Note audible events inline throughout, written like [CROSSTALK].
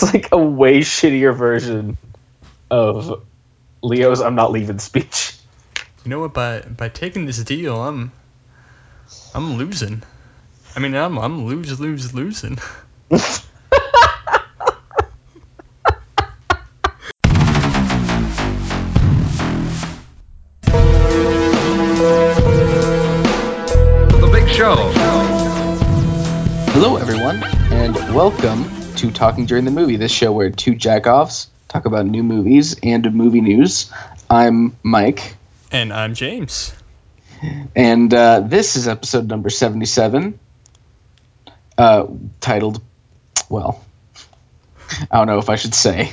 It's like a way shittier version of Leo's "I'm not leaving" speech. You know what? By by taking this deal, I'm I'm losing. I mean, I'm I'm lose lose losing. The Big Show. Hello, everyone, and welcome to Talking During the Movie, this show where two jackoffs talk about new movies and movie news. I'm Mike, And I'm James. and uh, this is episode number 77, uh, titled, well, I don't know if I should say.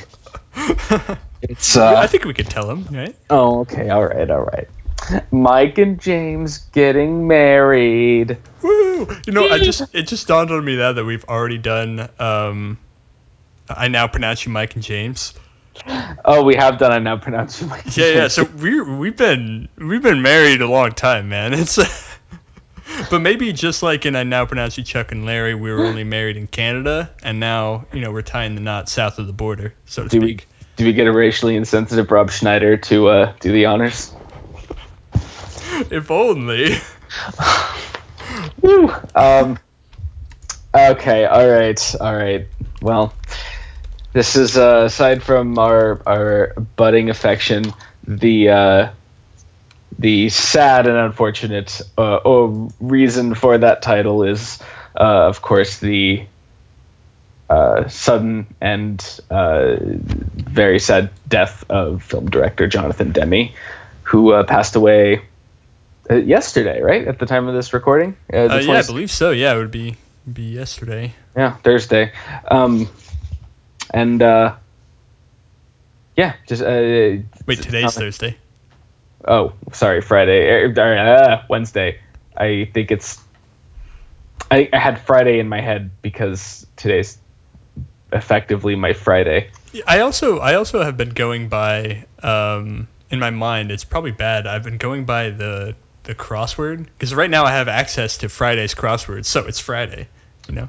[LAUGHS] It's, I uh, think we could tell him, right? Oh, okay, all right, all right. Mike and James getting married. Woo! You know, I just [LAUGHS] it just dawned on me that that we've already done. Um, I now pronounce you Mike and James. Oh, we have done. I now pronounce you Mike. and Yeah, yeah. So we we've been we've been married a long time, man. It's. [LAUGHS] But maybe just like in I now pronounce you Chuck and Larry, we were only married in Canada, and now you know we're tying the knot south of the border, so to do we do we get a racially insensitive Rob Schneider to uh, do the honors? [LAUGHS] If only. [LAUGHS] Woo. Um. Okay. All right. All right. Well, this is uh, aside from our our budding affection, the uh, the sad and unfortunate uh, oh, reason for that title is, uh, of course, the uh, sudden and uh, very sad death of film director Jonathan Demme, who passed away uh, yesterday, right at the time of this recording. Uh, Uh, yeah, I believe so. Yeah, it would be be yesterday. yeah, Thursday. Um, and uh, yeah, just uh, Wait, today's Thursday. oh, sorry, Friday, er, er, uh, Wednesday. I think it's. I, I had Friday in my head because today's effectively my Friday. I also I also have been going by um, in my mind. It's probably bad. I've been going by the the crossword because right now I have access to Friday's crossword, so it's Friday. You know,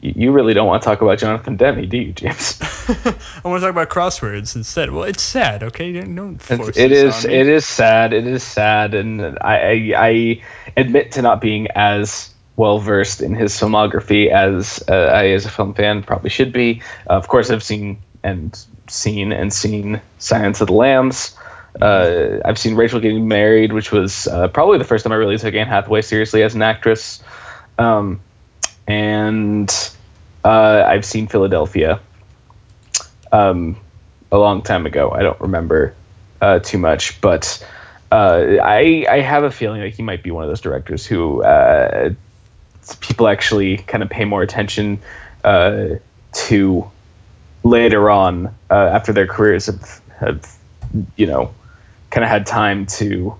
You, really don't want to talk about Jonathan Demme, do you, James? [LAUGHS] I want to talk about crosswords instead. Well, it's sad. Okay, don't force it is it is sad. It is sad, and I I, I admit to not being as well versed in his filmography as uh, I, as a film fan, probably should be. Uh, of course, I've seen and seen and seen Silence of the Lambs. Uh, I've seen Rachel getting married, which was uh, probably the first time I really took Anne Hathaway seriously as an actress. Um, and uh, I've seen Philadelphia. Um, a long time ago. I don't remember uh, too much, but uh, I I have a feeling that he might be one of those directors who uh, people actually kind of pay more attention to later on after their careers have have you know kind of had time to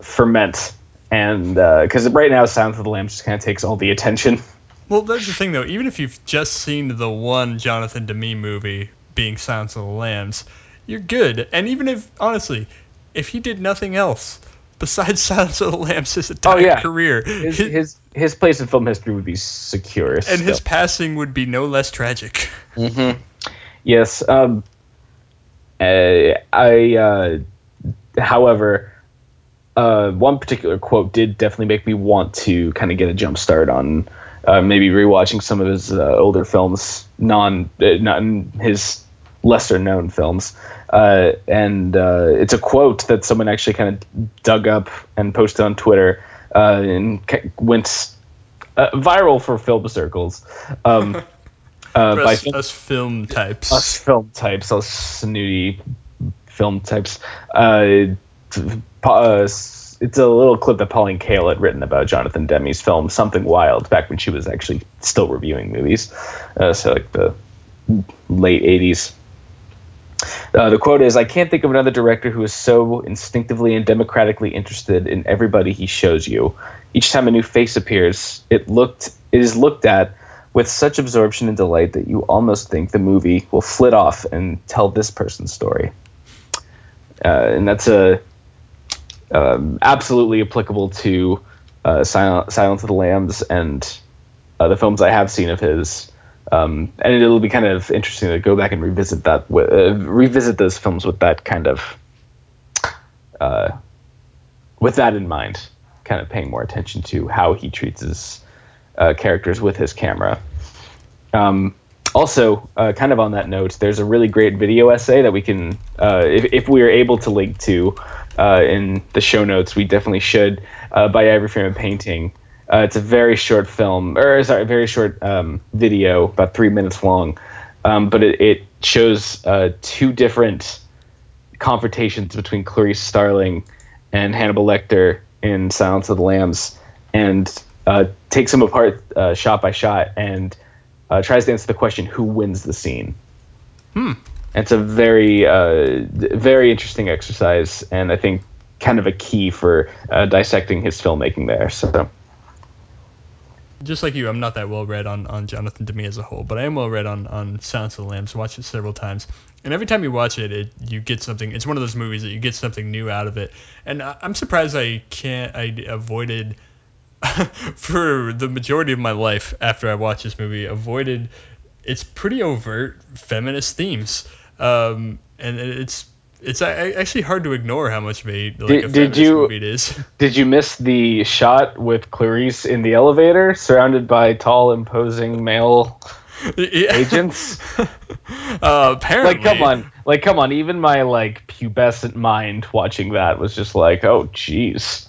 ferment and because right now Silence of the Lambs just kind of takes all the attention. Well, that's the thing though. Even if you've just seen the one Jonathan Demme movie, being Silence of the Lambs, you're good. And even if honestly, if he did nothing else besides [LAUGHS] Silence of the Lambs his entire Oh, yeah. career, His, his- his his place in film history would be secure. and his passing would be no less tragic. Yes. Um, uh, I, uh, however, uh, one particular quote did definitely make me want to kind of get a jump start on uh, maybe rewatching some of his uh, older films, non, uh, not his lesser known films. And it's a quote that someone actually kind of dug up and posted on Twitter and went viral for film circles. Um, [LAUGHS] uh, For by us, us film types. us film types, us snooty film types. Uh, uh, it's a little clip that Pauline Kael had written about Jonathan Demme's film Something Wild back when she was actually still reviewing movies. Uh, so like the late 80s. Uh, the quote is I can't think of another director who is so instinctively and democratically interested in everybody he shows you. Each time a new face appears, it looked it is looked at with such absorption and delight that you almost think the movie will flit off and tell this person's story. Uh, and that's a um, absolutely applicable to uh, Sil- Silence of the Lambs and uh, the films I have seen of his. Um, and it'll be kind of interesting to go back and revisit that, uh, revisit those films with that kind of, uh, with that in mind, kind of paying more attention to how he treats his uh, characters with his camera. Um, also, uh, kind of on that note, there's a really great video essay that we can, uh, if, if we are able to link to uh, in the show notes, we definitely should, uh, by Frame of Painting. Uh, it's a very short film, or sorry, a very short um, video, about three minutes long, um, but it, it shows two different confrontations between Clarice Starling and Hannibal Lecter in Silence of the Lambs, and uh, takes them apart uh, shot by shot and uh, tries to answer the question who wins the scene. Hmm. It's a very, uh, very interesting exercise, and I think kind of a key for uh, dissecting his filmmaking there. So, Just like you, I'm not that well read on, on Jonathan Demme as a whole, but I am well read on, on Silence of the Lambs. Watched it several times, and every time you watch it, it you get something. It's one of those movies that you get something new out of it, and I, I'm surprised I can't. I avoided [LAUGHS] for the majority of my life after I watched this movie. Avoided it's pretty overt feminist themes, um, and it's it's actually hard to ignore how much of a like Did- a did you- movie it is. [LAUGHS] did you miss the shot with Clarice in the elevator, surrounded by tall, imposing male [LAUGHS] Yeah. agents? uh, apparently, like come on like come on even my like pubescent mind watching that was just like oh jeez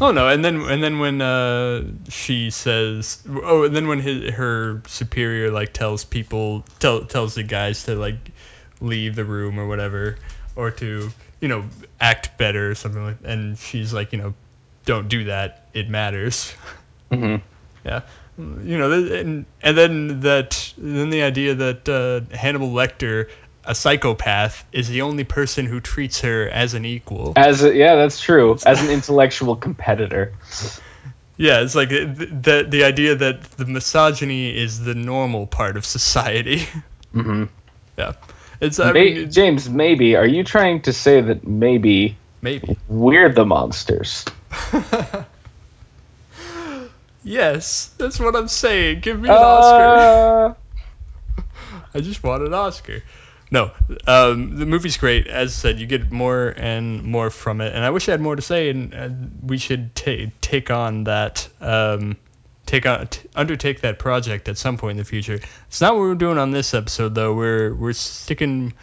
Oh no, and then and then when uh, she says, oh, and then when his, her superior like tells people, tell, tells the guys to like leave the room or whatever, or to you know act better or something like, and she's like, you know, don't do that. It matters. [LAUGHS] Mhm. Yeah. You know, and and then that then the idea that uh, Hannibal Lecter, a psychopath, is the only person who treats her as an equal. as a, yeah that's true [LAUGHS] as an intellectual competitor Yeah, it's like th- the the idea that the misogyny is the normal part of society. mm-hmm. yeah, it's I mean, it- james maybe are you trying to say that maybe maybe. we're the monsters [LAUGHS] yes, that's what I'm saying. Give me an Oscar. Uh, [LAUGHS] I just want an Oscar. No, um, the movie's great. As said, you get more and more from it, and I wish I had more to say. And uh, we should ta- take on that, um, take on, t- undertake that project at some point in the future. It's not what we're doing on this episode, though. We're we're sticking.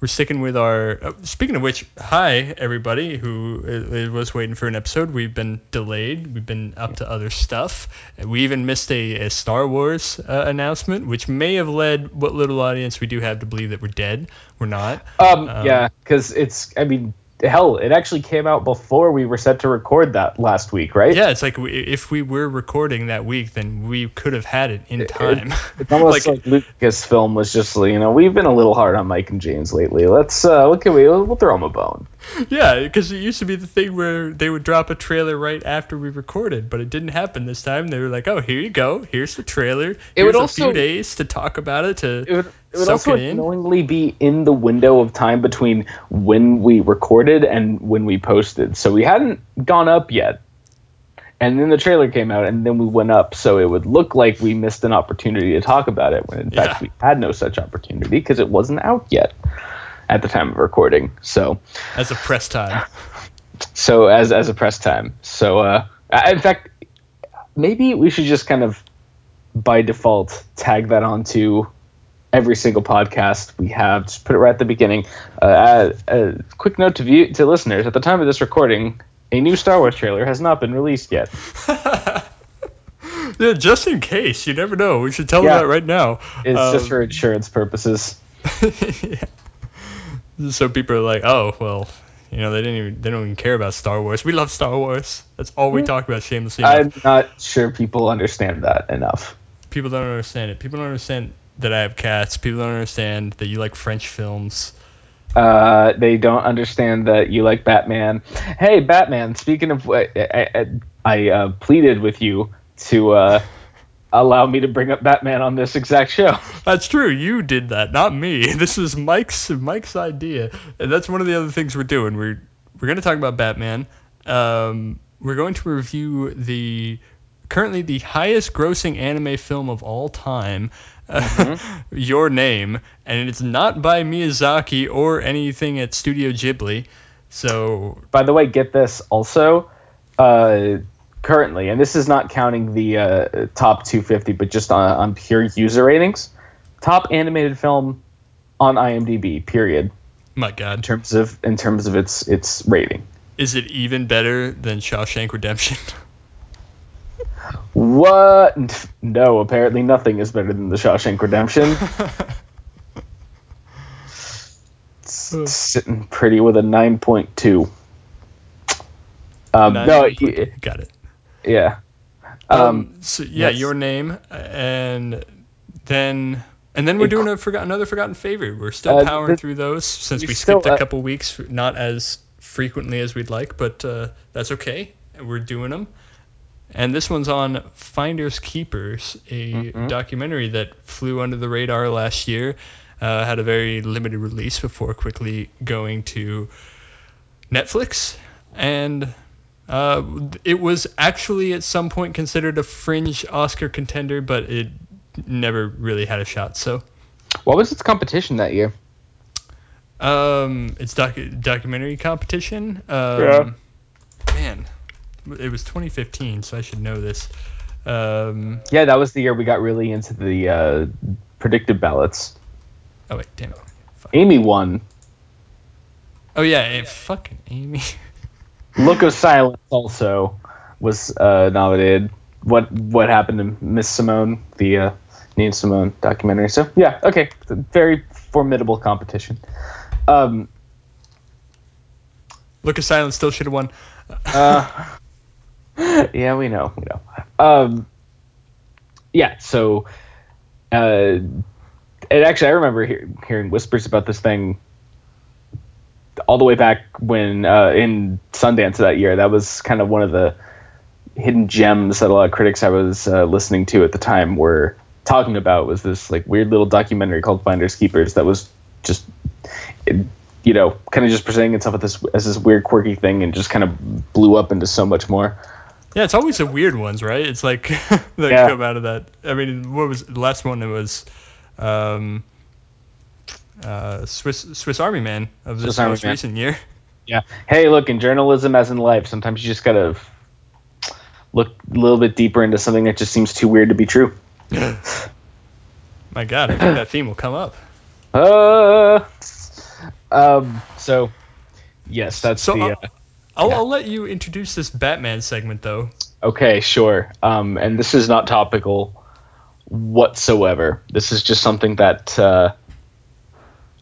We're sticking with our. Uh, speaking of which, hi everybody who uh, was waiting for an episode. We've been delayed. We've been up to other stuff. We even missed a, a Star Wars uh, announcement, which may have led what little audience we do have to believe that we're dead. We're not. um, Um, yeah because it's i mean hell it actually came out before we were set to record that last week right Yeah, it's like we, if we were recording that week, then we could have had it in time. It's [LAUGHS] almost like, Lucasfilm was just, you know, we've been a little hard on Mike and James lately. Let's, uh, what can we, we'll throw them a bone. [LAUGHS] Yeah, because it used to be the thing where they would drop a trailer right after we recorded, but it didn't happen this time. They were like, "Oh, here you go. Here's the trailer. Here's would a also- few days to talk about it to It would, it would also it in." unknowingly be in the window of time between when we recorded and when we posted. So we hadn't gone up yet. And then the trailer came out, and then we went up. So it would look like we missed an opportunity to talk about it, when in fact Yeah. we had no such opportunity because it wasn't out yet at the time of recording. So as a press time. [LAUGHS] so as as a press time. So uh, in fact, maybe we should just kind of by default tag that onto every single podcast we have. Just put it right at the beginning. Uh, a, a quick note to view to listeners: at the time of this recording, a new Star Wars trailer has not been released yet. [LAUGHS] yeah, just in case. You never know. We should tell Yeah. them that right now. It's just Um, for insurance purposes. yeah. [LAUGHS] So people are like, "Oh, well." You know they didn't even they don't even care about Star Wars. We love Star Wars. That's all we talk about shamelessly. enough. I'm not sure people understand that enough. People don't understand it. People don't understand that I have cats. People don't understand that you like French films. Uh, they don't understand that you like Batman. Hey, Batman. Speaking of, I, I, I uh, pleaded with you to uh, allow me to bring up Batman on this exact show. [LAUGHS] That's true. You did that, not me. [LAUGHS] This is Mike's Mike's idea, and that's one of the other things we're doing. We're we're going to talk about Batman. Um, we're going to review the currently the highest grossing anime film of all time. [LAUGHS] Your Name, and it's not by Miyazaki or anything at Studio Ghibli. So By the way, get this also. Uh, currently, and this is not counting the uh, top 250, but just on, on pure user ratings, top animated film on IMDb. Period. my God, In terms of in terms of its its rating. is it even better than Shawshank Redemption? [LAUGHS] What? No, apparently nothing is better than the Shawshank Redemption. [LAUGHS] Sitting pretty with a 9.2. Um, no, Nine- got it. Yeah. Um, Um, so yeah, your name, and then and then we're doing a forgot another forgotten favorite. We're still Uh, powering the- through those since we we still, skipped a uh, couple weeks, not as frequently as we'd like, but uh, that's okay. We're doing them. And this one's on Finders Keepers, a Mm-hmm. documentary that flew under the radar last year, uh, had a very limited release before quickly going to Netflix, and uh, it was actually at some point considered a fringe Oscar contender, but it never really had a shot. So, what was its competition that year? um, it's docu- documentary competition. Um, Yeah. Man, it was 2015, so I should know this. Um, Yeah, that was the year we got really into the uh, predictive ballots. oh wait, damn it. Amy won. Oh yeah, eh, fucking Amy. [LAUGHS] Look of Silence also was uh, nominated. What what happened to Miss Simone, the uh, Nina Simone documentary? So yeah, okay, very formidable competition. Um, Look of Silence still should have won. uh, [LAUGHS] yeah, we know, we know. Um, yeah, so uh, and actually, I remember hear, hearing whispers about this thing all the way back when uh, in Sundance that year. That was kind of one of the hidden gems that a lot of critics I was uh, listening to at the time were talking about. Was this like weird little documentary called Finders Keepers that was just. It, you know, kind of just presenting itself as this as this weird, quirky thing, and just kind of blew up into so much more. Yeah, it's always the weird ones, right? It's like [LAUGHS] that Yeah. come out of that. I mean, what was the last one? It was um, uh, Swiss Swiss Army Man of this most Man. recent year. [LAUGHS] Yeah. Hey, look, in journalism, as in life, sometimes you just gotta look a little bit deeper into something that just seems too weird to be true. [LAUGHS] My God, I think that theme will come up. Uh, um. So, yes, that's So, the. uh, Uh, I'll, Yeah. I'll let you introduce this Batman segment, though. okay, sure. Um, and this is not topical whatsoever. This is just something that uh,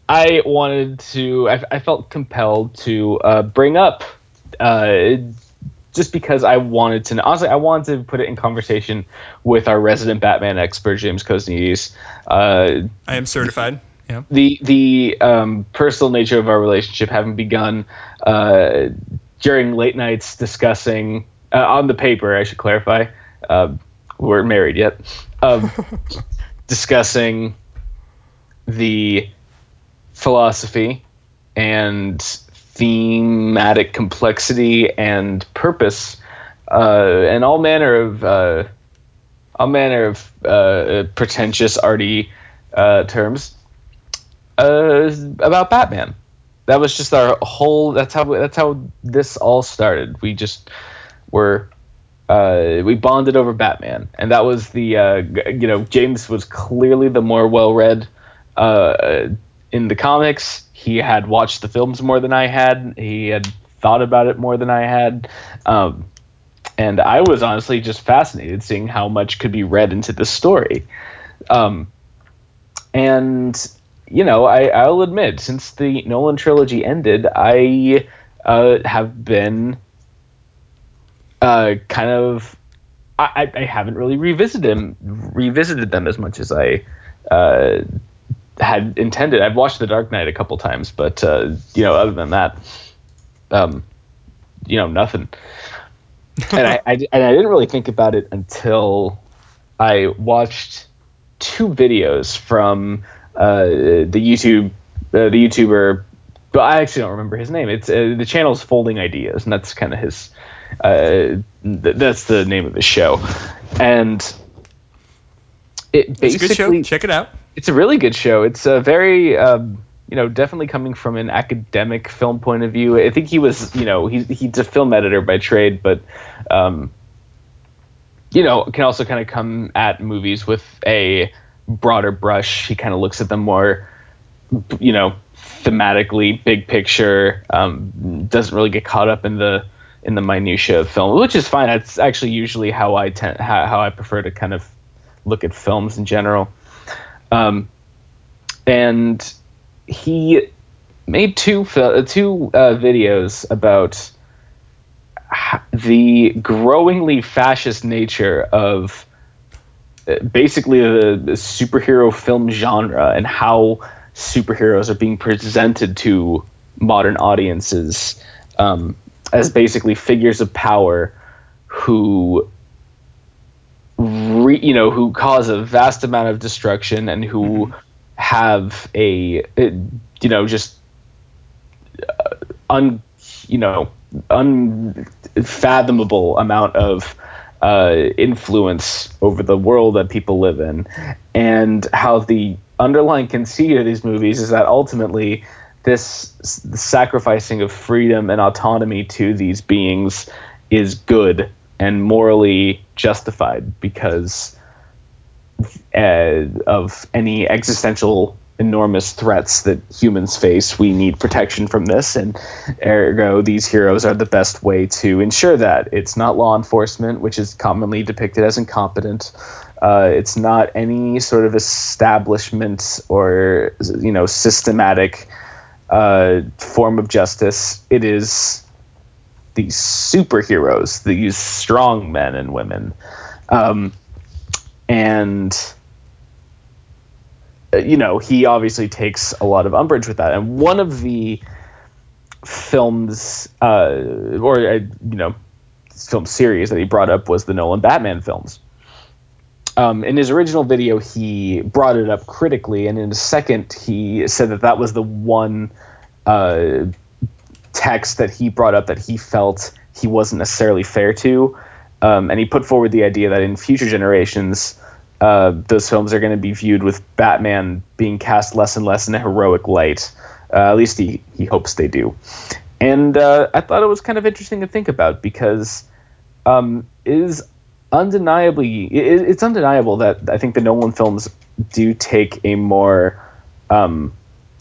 I wanted to. I, I felt compelled to uh, bring up. Uh, just because I wanted to, honestly, I wanted to put it in conversation with our resident Batman expert, James Kosnides. Uh, I am certified. Yeah. the the um, personal nature of our relationship having begun uh, during late nights discussing uh, on the paper. I should clarify, uh, we weren't married yet. Um, [LAUGHS] discussing the philosophy and thematic complexity and purpose uh, and all manner of uh, all manner of uh, pretentious arty uh, terms uh, about Batman. That was just our whole. That's how. That's how this all started. We just were. Uh, we bonded over Batman, and that was the. Uh, you know, James was clearly the more well-read uh, in the comics. He had watched the films more than I had. He had thought about it more than I had. Um, and I was honestly just fascinated seeing how much could be read into this story. Um, and you know, I, I'll admit, since the Nolan trilogy ended, I uh, have been uh, kind of. I, I haven't really revisited them, revisited them as much as I uh, had intended. I've watched The Dark Knight a couple times, but uh, you know, other than that, um, you know, nothing. and I, I and I didn't really think about it until I watched two videos from uh, the YouTube, uh, the YouTuber. But I actually don't remember his name. It's uh, the channel's Folding Ideas, and that's kind of his. Uh, th- that's the name of the show. and it It's a good show. basically Check it out. It's a really good show. It's a very, um, you know, definitely coming from an academic film point of view. I think he was, you know, he's he's a film editor by trade, but, um, you know, can also kind of come at movies with a broader brush. He kind of looks at them more, you know, thematically, big picture. Um, doesn't really get caught up in the in the minutia of film, which is fine. That's actually usually how I tend how, how I prefer to kind of look at films in general. Um, and he made two fil- two uh, videos about the growingly fascist nature of uh, basically the, the superhero film genre and how superheroes are being presented to modern audiences um, as basically figures of power who re, you know who cause a vast amount of destruction and who have a you know just uh, un you know unfathomable amount of uh, influence over the world that people live in. And how the underlying conceit of these movies is that ultimately this s- sacrificing of freedom and autonomy to these beings is good and morally justified because uh, of any existential enormous threats that humans face. We need protection from this, and ergo, these heroes are the best way to ensure that. It's not law enforcement, which is commonly depicted as incompetent. Uh, it's not any sort of establishment or you know systematic uh, form of justice. It is these superheroes, these strong men and women, um, and uh, you know he obviously takes a lot of umbrage with that. And one of the films, uh, or uh, you know, film series that he brought up was the Nolan Batman films. Um, in his original video, he brought it up critically, and in a second, he said that that was the one uh, text that he brought up that he felt he wasn't necessarily fair to. Um, and he put forward the idea that in future generations, uh, those films are going to be viewed with Batman being cast less and less in a heroic light. Uh, at least he, he hopes they do. And uh, I thought it was kind of interesting to think about because um, is undeniably it, it's undeniable that I think the Nolan films do take a more um,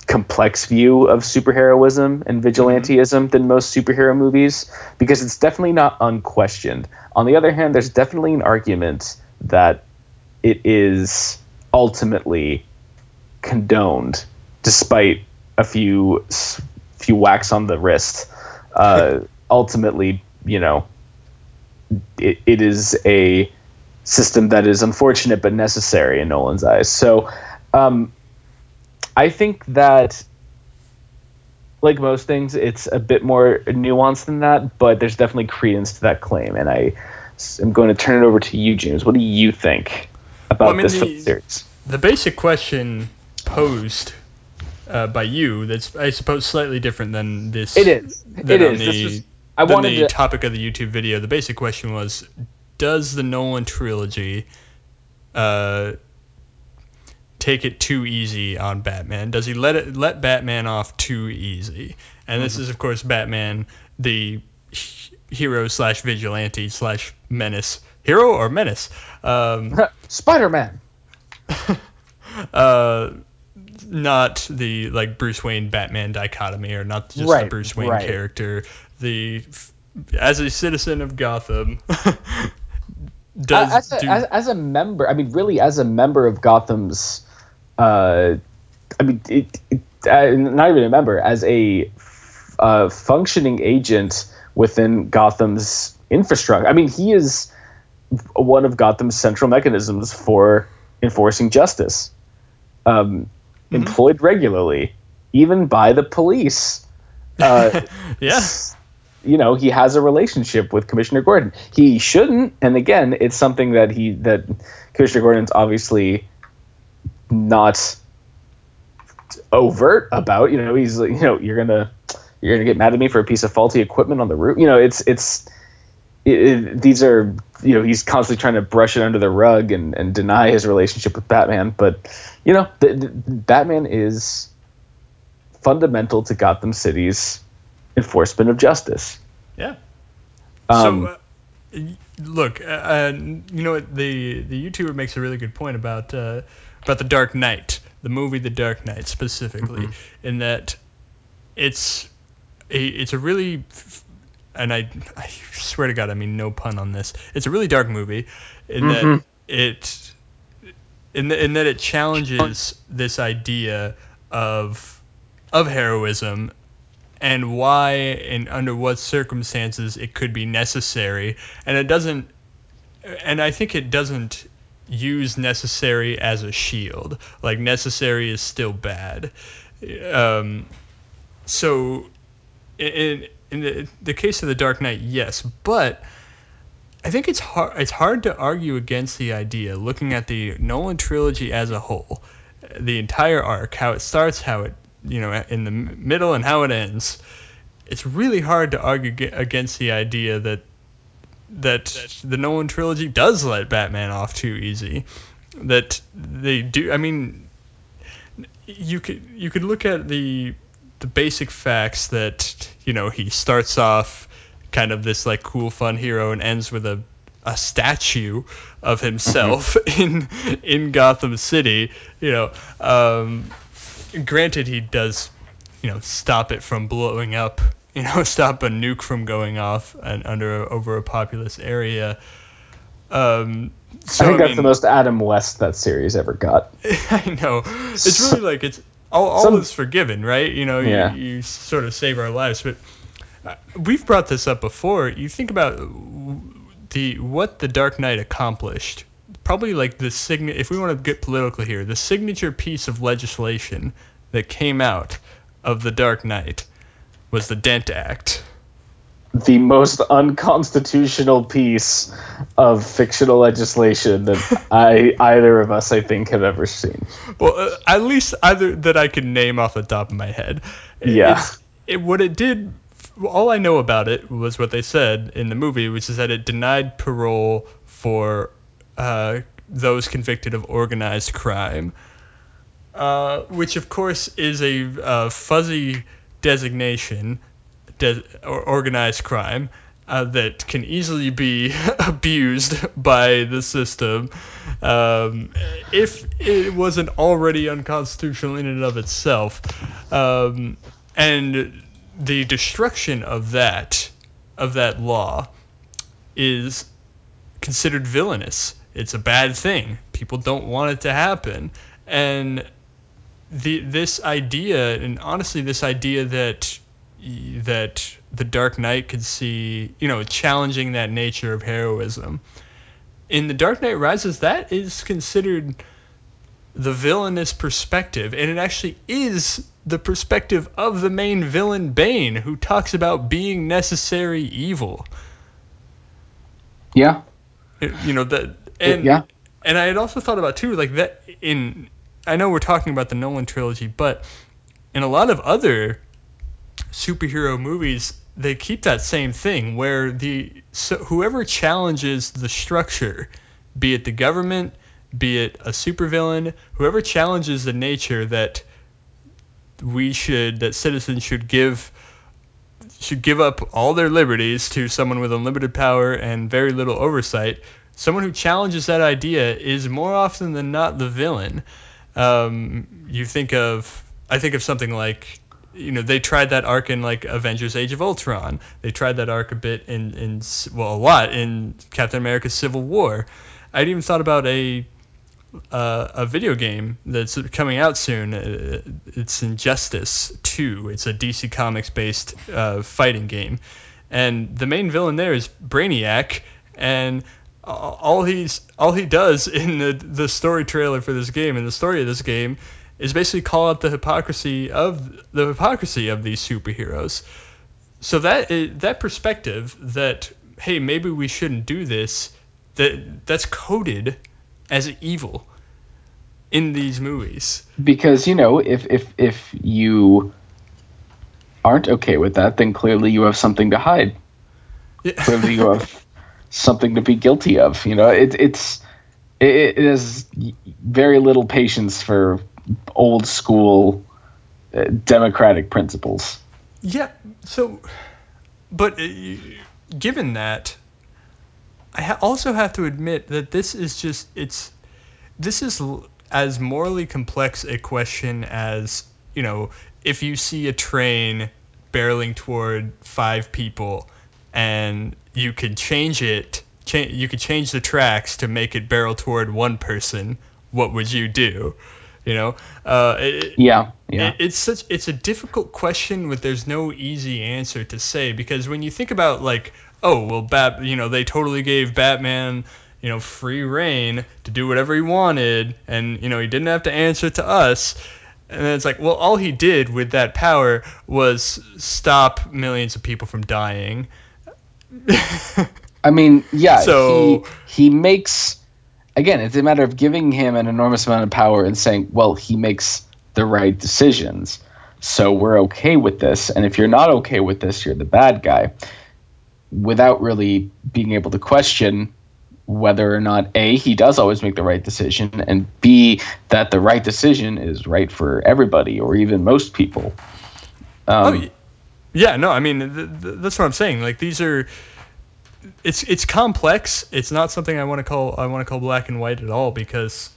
complex view of superheroism and vigilanteism than most superhero movies because it's definitely not unquestioned. On the other hand, there's definitely an argument that it is ultimately condoned despite a few few whacks on the wrist. Uh, [LAUGHS] ultimately, you know, it, it is a system that is unfortunate but necessary in Nolan's eyes. So, um, I think that, like most things, it's a bit more nuanced than that, but there's definitely credence to that claim. And I am going to turn it over to you, James. What do you think about Well, I mean, this the- film series? The basic question posed uh, by you that's I suppose slightly different than this. It is. It on. The, This was- I wanted the to- topic of the YouTube video. The basic question was, does the Nolan trilogy uh, take it too easy on Batman? Does he let it let Batman off too easy? And this is of course Batman, the hero slash vigilante slash menace. Hero or menace? Um, [LAUGHS] Spider Man. [LAUGHS] uh, not the like Bruce Wayne Batman dichotomy, or not just the Bruce Wayne right. character. The as a citizen of Gotham, [LAUGHS] does as a, do, as, as a member, I mean, really, as a member of Gotham's, uh, I mean, it, it, uh, not even a member, as a uh, functioning agent within Gotham's infrastructure. I mean, he is one of Gotham's central mechanisms for enforcing justice, um, employed regularly, even by the police. [LAUGHS] Uh, yeah, you know he has a relationship with Commissioner Gordon. He shouldn't, and again, it's something that he that Commissioner Gordon's obviously not overt about. You know, he's like, you know, you're gonna you're gonna get mad at me for a piece of faulty equipment on the roof. You know, it's it's it, it, these are you know he's constantly trying to brush it under the rug and, and deny his relationship with Batman, but you know the, the, Batman is fundamental to Gotham City's enforcement of justice. Yeah. Um, so, uh, look, uh, uh, you know what? The the YouTuber makes a really good point about uh, about the Dark Knight, the movie The Dark Knight specifically, in that it's a it's a really and I, I swear to God, I mean no pun on this. It's a really dark movie in Mhm. that it in, the, in that it challenges this idea of of heroism and why and under what circumstances it could be necessary and it doesn't and I think it doesn't use necessary as a shield. Like necessary is still bad. Um, so in in the, the case of the Dark Knight yes but I think it's hard it's hard to argue against the idea looking at the Nolan trilogy as a whole the entire arc how it starts how it you know in the middle and how it ends. It's really hard to argue against the idea that that the Nolan trilogy does let Batman off too easy. That they do. I mean, you could you could look at the the basic facts that you know he starts off kind of this like cool fun hero and ends with a a statue of himself [LAUGHS] in in Gotham City. You know, um, granted he does you know stop it from blowing up you know [LAUGHS] stop a nuke from going off and under over a populous area. Um so I think that's mean, the most Adam West that series ever got. [LAUGHS] I know. It's really like it's all, all Some- is forgiven right? You know Yeah. you, you sort of save our lives. But uh, we've brought this up before. You think about the what the dark knight accomplished. Probably like the sign if we want to get political here the signature piece of legislation that came out of the dark knight was the dent act The most unconstitutional piece of fictional legislation that [LAUGHS] I either of us I think have ever seen. well uh, at least either that i can name off the top of my head Yeah. It, what it did all i know about it was what they said in the movie which is that it denied parole for uh, those convicted of organized crime uh, which of course is a uh, fuzzy designation de- or organized crime uh, that can easily be [LAUGHS] abused by the system um, if it wasn't already unconstitutional in and of itself. Um, and the destruction of that of that law is considered villainous. It's a bad thing. People don't want it to happen. And the this idea and honestly this idea that that the Dark Knight could see, you know, challenging that nature of heroism. In The Dark Knight Rises, that is considered the villainous perspective, and it actually is the perspective of the main villain, Bane, who talks about being necessary evil. Yeah. You know that, and yeah. and I had also thought about too, like that in. I know we're talking about the Nolan trilogy, but in a lot of other superhero movies, they keep that same thing where the so whoever challenges the structure, be it the government, be it a supervillain, whoever challenges the nature that we should that citizens should give should give up all their liberties to someone with unlimited power and very little oversight. Someone who challenges that idea is more often than not the villain. Um, you think of, I think of something like, you know, they tried that arc in like Avengers: Age of Ultron. They tried that arc a bit in, in well, a lot in Captain America: Civil War. I'd even thought about a uh, a video game that's coming out soon. Uh, It's Injustice 2. It's a DC Comics based uh, fighting game. And the main villain there is Brainiac. And all he's all he does in the, the story trailer for this game and the story of this game is basically call out the hypocrisy of the hypocrisy of these superheroes. So that eh, that perspective that hey maybe we shouldn't do this that that's coded as evil in these movies. Because you know, if if if you aren't okay with that, then clearly you have something to hide. Yeah. Clearly you have [LAUGHS] something to be guilty of. You know, it, it's it, it has very little patience for old school uh, democratic principles. Yeah. So, but uh, given that, I ha- also have to admit that this is just it's this is l- as morally complex a question as you know if you see a train barreling toward five people and you could change it cha- you could change the tracks to make it barrel toward one person what would you do you know uh, it, Yeah, yeah. it- it's such it's a difficult question but there's no easy answer to say because when you think about like oh well bat you know they totally gave batman you know free reign to do whatever he wanted and you know he didn't have to answer to us and then it's like well all he did with that power was stop millions of people from dying I mean, yeah, So- he he makes again, it's a matter of giving him an enormous amount of power and saying, well, he makes the right decisions. So we're okay with this, and if you're not okay with this, you're the bad guy. Without really being able to question whether or not A, he does always make the right decision, and B, that the right decision is right for everybody or even most people. Um, Oh, yeah, no, I mean th- th- that's what I'm saying. Like these are, it's it's complex. It's not something I want to call I want to call black and white at all because,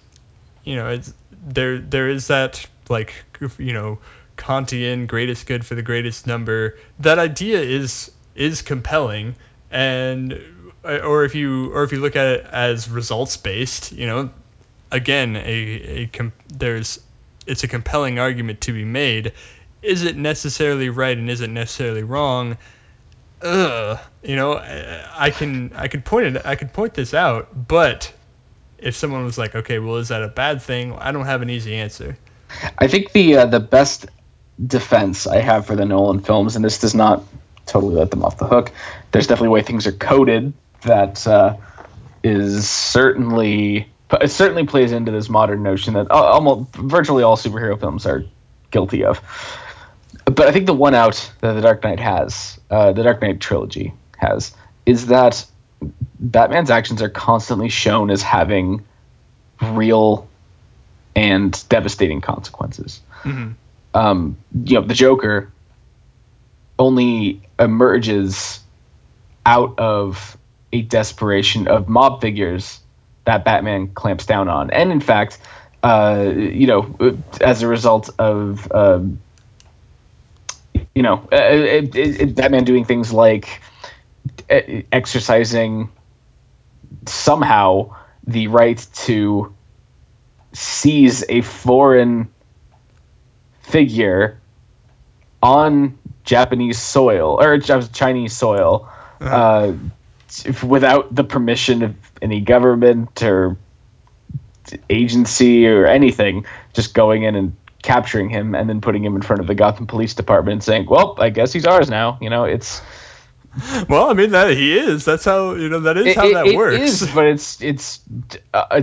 you know, it's there there is that like you know Kantian greatest good for the greatest number. That idea is is compelling and uh, or if you or if you look at it as results based, you know, again a, a there's it's a compelling argument to be made is it necessarily right and isn't necessarily wrong you know I, I can i could point it i could point this out but if someone was like okay well is that a bad thing i don't have an easy answer I think the uh, the best defense I have for the Nolan films, and this does not totally let them off the hook. There's definitely a way things are coded that uh, is certainly it certainly plays into this modern notion that almost virtually all superhero films are guilty of. But I think the one out that the Dark Knight has, uh, the Dark Knight trilogy has, is that Batman's actions are constantly shown as having real and devastating consequences. Mhm. Um, you know, the Joker only emerges out of a desperation of mob figures that Batman clamps down on, and in fact, uh, you know, as a result of um, you know, uh, it, it, it- Batman doing things like uh, exercising somehow the right to seize a foreign figure on Japanese soil or Chinese soil uh, t- without the permission of any government or agency or anything, just going in and capturing him and then putting him in front of the Gotham Police Department and saying, "Well, I guess he's ours now." You know, it's well i mean that he is that's how you know that is it, how it- that it works is, but it's it's uh,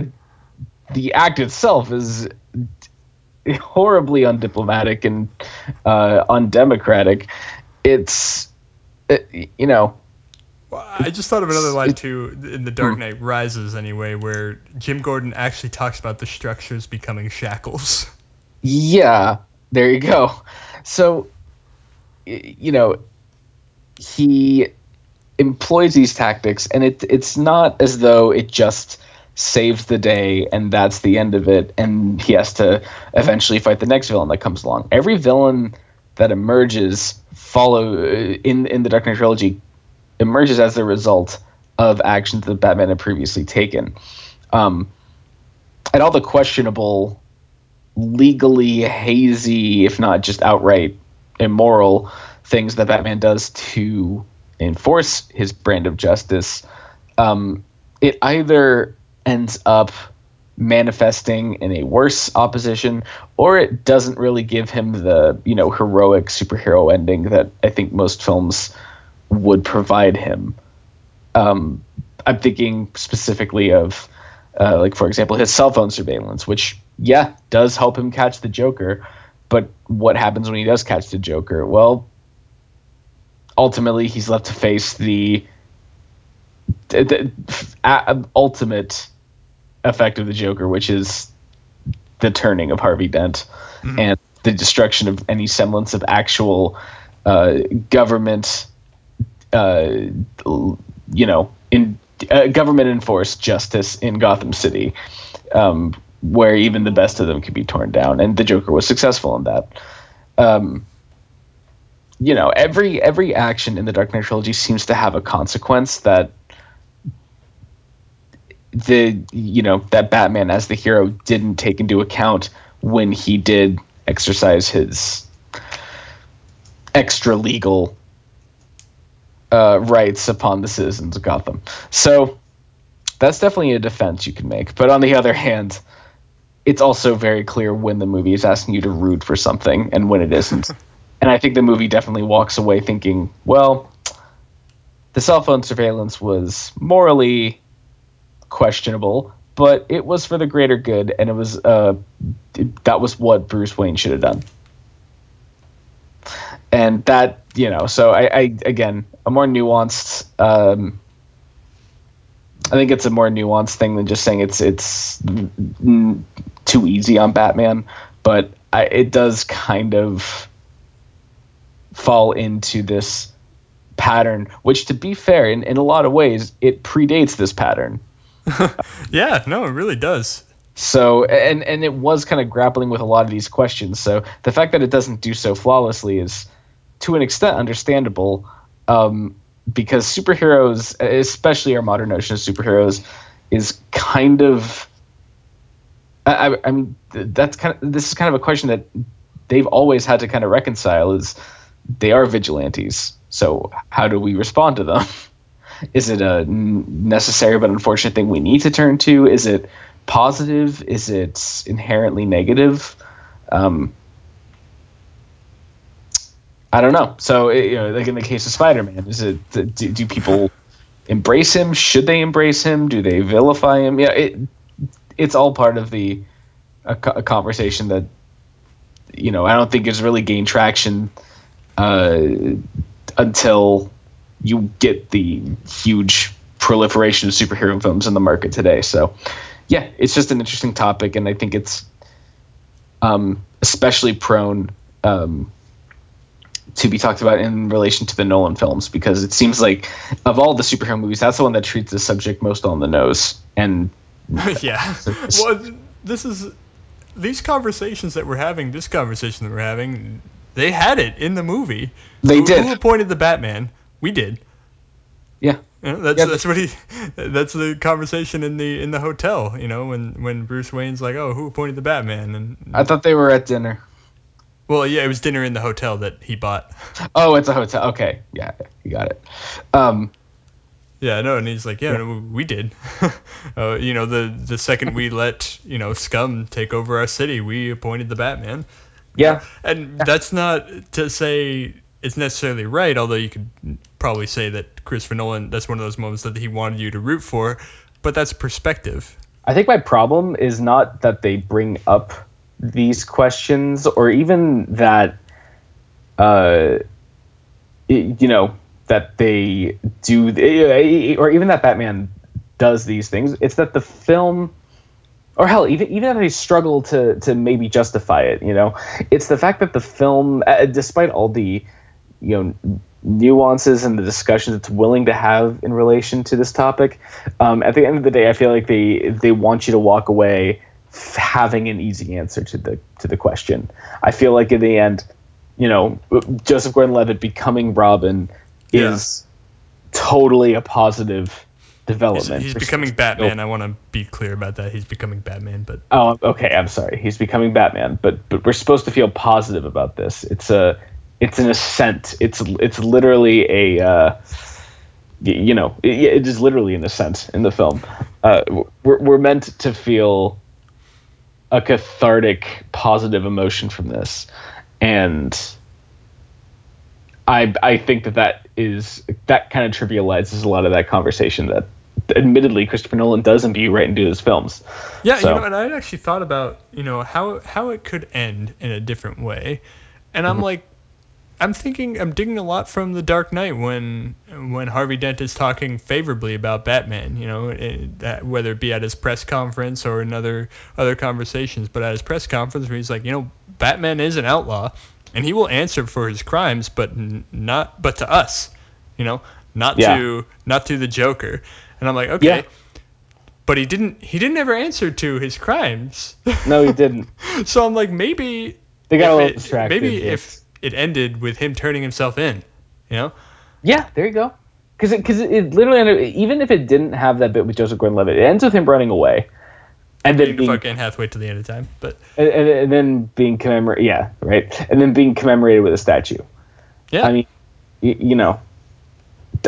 the act itself is horribly undiplomatic and uh, undemocratic. It's it, you know Well, I just thought of another line too in The Dark Hmm. Knight Rises, anyway, where Jim Gordon actually talks about the structures becoming shackles. [LAUGHS] Yeah, there you go. So, you know, he employs these tactics, and it it's not as though it just saves the day and that's the end of it, and he has to eventually fight the next villain that comes along. Every villain that emerges follow in in the Dark Knight trilogy emerges as a result of actions that Batman had previously taken. Um, and all the questionable legally hazy, if not just outright immoral things that Batman does to enforce his brand of justice, um, it either ends up manifesting in a worse opposition or it doesn't really give him the you know heroic superhero ending that i think most films would provide him. Um, i'm thinking specifically of uh, like for example his cell phone surveillance which yeah does help him catch the joker but what happens when he does catch the joker? Well ultimately he's left to face the the, the ultimate effect of the Joker, which is the turning of Harvey Dent and the destruction of any semblance of actual uh, government, uh, you know, in uh, government enforced justice in Gotham City, um, where even the best of them could be torn down, and the Joker was successful in that. Um, you know, every every action in the Dark Knight trilogy seems to have a consequence that the you know that Batman as the hero didn't take into account when he did exercise his extra legal uh, rights upon the citizens of Gotham. So that's definitely a defense you can make. But on the other hand, it's also very clear when the movie is asking you to root for something and when it isn't. [LAUGHS] and I think the movie definitely walks away thinking, well, the cell phone surveillance was morally questionable, but it was for the greater good, and it was uh, that was what Bruce Wayne should have done. And that, you know, so I, I again, a more nuanced. Um, I think it's a more nuanced thing than just saying it's it's too easy on Batman, but I, it does kind of fall into this pattern, which, to be fair, in, in a lot of ways, it predates this pattern. [LAUGHS] Yeah, no, it really does. So and and it was kind of grappling with a lot of these questions. So the fact that it doesn't do so flawlessly is, to an extent, understandable, um, because superheroes, especially our modern notion of superheroes, is kind of. I, mean, that's kind of this is kind of a question that they've always had to kind of reconcile. Is they are vigilantes, so how do we respond to them? [LAUGHS] Is it a necessary but unfortunate thing we need to turn to? Is it positive? Is it inherently negative? Um, I don't know. So, it, you know, like in the case of Spider-Man, is it do, do people embrace him? Should they embrace him? Do they vilify him? Yeah, it it's all part of the a, a conversation that you know I don't think has really gained traction uh, until you get the huge proliferation of superhero films in the market today. So, yeah, it's just an interesting topic, and I think it's um, especially prone um, to be talked about in relation to the Nolan films because it seems like of all the superhero movies, that's the one that treats the subject most on the nose. And [LAUGHS] yeah. Well, this is these conversations that we're having. This conversation that we're having, they had it in the movie. They who, did. Who appointed the Batman? We did. yeah, You know, that's Yeah, that's what he. That's the conversation in the in the hotel. You know, when when Bruce Wayne's like, "Oh, who appointed the Batman?" And I thought they were at dinner. well, yeah, it was dinner in the hotel that he bought. Oh, it's a hotel. Okay, yeah, you got it. Um, Yeah, no, and he's like, yeah, no, we did. [LAUGHS] uh, you know, the the second we [LAUGHS] let you know scum take over our city, we appointed the Batman. yeah, And that's not to say it's necessarily right, although you could probably say that Christopher Nolan, that's one of those moments that he wanted you to root for, but that's perspective. I think my problem is not that they bring up these questions or even that, uh, y- you know, that they do, eh, eh, eh, or even that Batman does these things. It's that the film, or hell, even even that they struggle to to maybe justify it. You know, it's the fact that the film, despite all the, you know. Nuances and the discussions it's willing to have in relation to this topic. Um, at the end of the day, I feel like they they want you to walk away having an easy answer to the to the question. I feel like in the end, you know, Joseph Gordon-Levitt becoming Robin Yeah. is totally a positive development. he's for becoming. Batman. I want to be clear about that. He's becoming Batman, but Oh, okay. I'm sorry. He's becoming Batman, but but we're supposed to feel positive about this. It's a it's an ascent. It's it's literally a uh, you know it, it is literally an ascent in the film. Uh, we're we're meant to feel a cathartic, positive emotion from this, and I I think that that is that kind of trivializes a lot of that conversation that. Admittedly, Christopher Nolan does imbue right into his films. Yeah, So- you know, and I actually thought about you know how how it could end in a different way, and I'm mm-hmm. like, I'm thinking I'm digging a lot from The Dark Knight when when Harvey Dent is talking favorably about Batman. You know, it, that, whether it be at his press conference or in other other conversations, but at his press conference where he's like, you know, Batman is an outlaw, and he will answer for his crimes, but n- not but to us. You know, not Yeah. to not to the Joker. And I'm like, okay. Yeah. But he didn't. He didn't ever answer to his crimes. No, he didn't. [LAUGHS] so I'm like, maybe They got a little it- distracted. Maybe but- if it ended with him turning himself in, you know? Yeah, there you go. Because it, cause it, it literally, ended, even if it didn't have that bit with Joseph Gordon-Levitt, it ends with him running away, and then Being being, fuck Hathaway to the end of time, but and, and, and then being commemorated. Yeah, right. And then being commemorated with a statue. yeah, I mean, y- you know,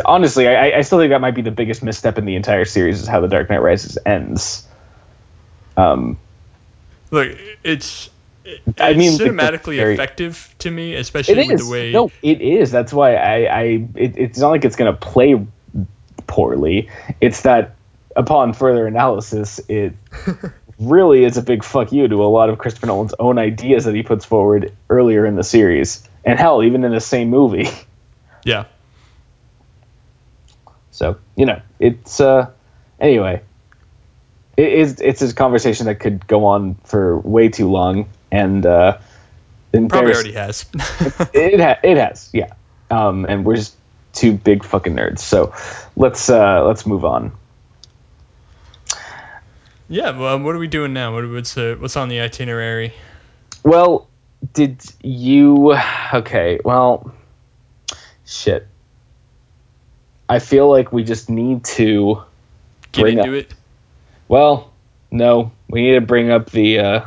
honestly, I, I still think that might be the biggest misstep in the entire series is how The Dark Knight Rises ends. Um, look, it's it's I mean, cinematically very- effective to me, especially with is. the way. No, it is. That's why I, I it, it's not like it's gonna play poorly. It's that upon further analysis, it [LAUGHS] really is a big fuck you to a lot of Christopher Nolan's own ideas that he puts forward earlier in the series, and hell, even in the same movie. [LAUGHS] Yeah, So you know, it's uh, anyway. It is. It's a conversation that could go on for way too long, and uh, probably already has. [LAUGHS] it ha- it has, yeah. Um, and we're just two big fucking nerds. So let's uh, let's move on. Yeah, well, what are we doing now? What, what's uh, what's on the itinerary? Well, did you? Okay, well, shit. I feel like we just need to Get bring into up. it. Well, no, we need to bring up the. Uh,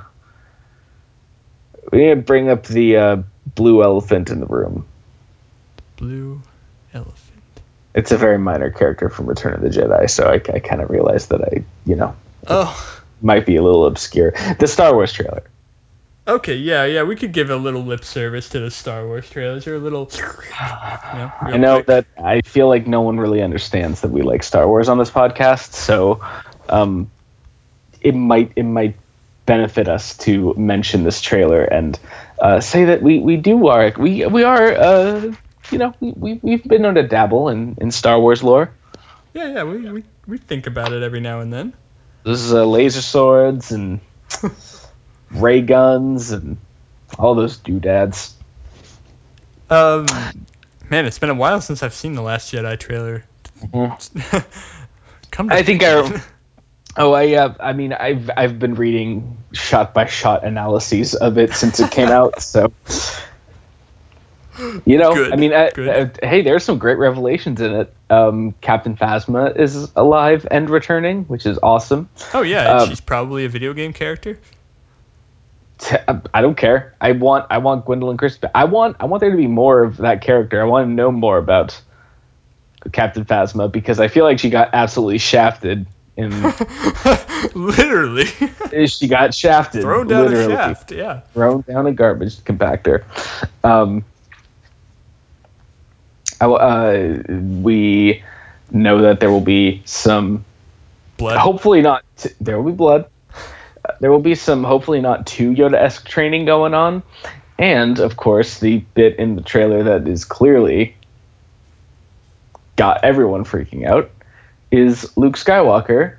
we need to bring up the uh, blue elephant in the room. Blue elephant. It's a very minor character from Return of the Jedi, so I, I kind of realized that I, you know, Oh, might be a little obscure. The Star Wars trailer. okay, yeah, yeah. We could give a little lip service to the Star Wars trailers, or a little. [SIGHS] You know, I know quick. that I feel like no one really understands that we like Star Wars on this podcast, so um, it might it might benefit us to mention this trailer and uh, say that we, we do are we we are uh, you know we, we we've been known to dabble in, in Star Wars lore. Yeah, yeah. We, we we think about it every now and then. This is uh, laser swords and [LAUGHS] ray guns and all those doodads. Um, man, it's been a while since I've seen the Last Jedi trailer. [LAUGHS] Come to I think I. [LAUGHS] Oh, I. Uh, I mean, I've I've been reading shot by shot analyses of it since it came out. So, you know, Good, I mean, uh, good. uh, hey, there's some great revelations in it. Um, Captain Phasma is alive and returning, which is awesome. Oh yeah, um, she's probably a video game character. T- I don't care. I want I want Gwendoline Christie. I want I want there to be more of that character. I want to know more about Captain Phasma because I feel like she got absolutely shafted. In [LAUGHS] Literally she got shafted. thrown down literally. a shaft. Yeah. thrown down a garbage compactor. Um, I uh, we know that there will be some, Blood. hopefully not, t- there will be blood. Uh, There will be some, hopefully not too Yoda esque training going on. And, of course, the bit in the trailer that is clearly got everyone freaking out is Luke Skywalker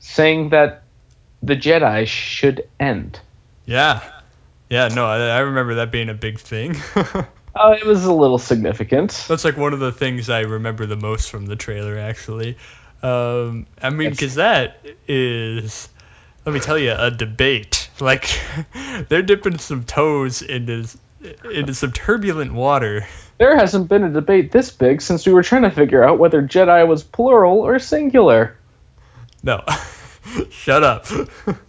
saying that the Jedi should end. Yeah. Yeah. No, I, I remember that being a big thing. [LAUGHS] Uh, it was a little significant. That's like one of the things I remember the most from the trailer, actually. Um, I mean, because that is, let me tell you, a debate. [LAUGHS] Like, [LAUGHS] they're dipping some toes into into some turbulent water. There hasn't been a debate this big since we were trying to figure out whether Jedi was plural or singular. No, [LAUGHS] shut up.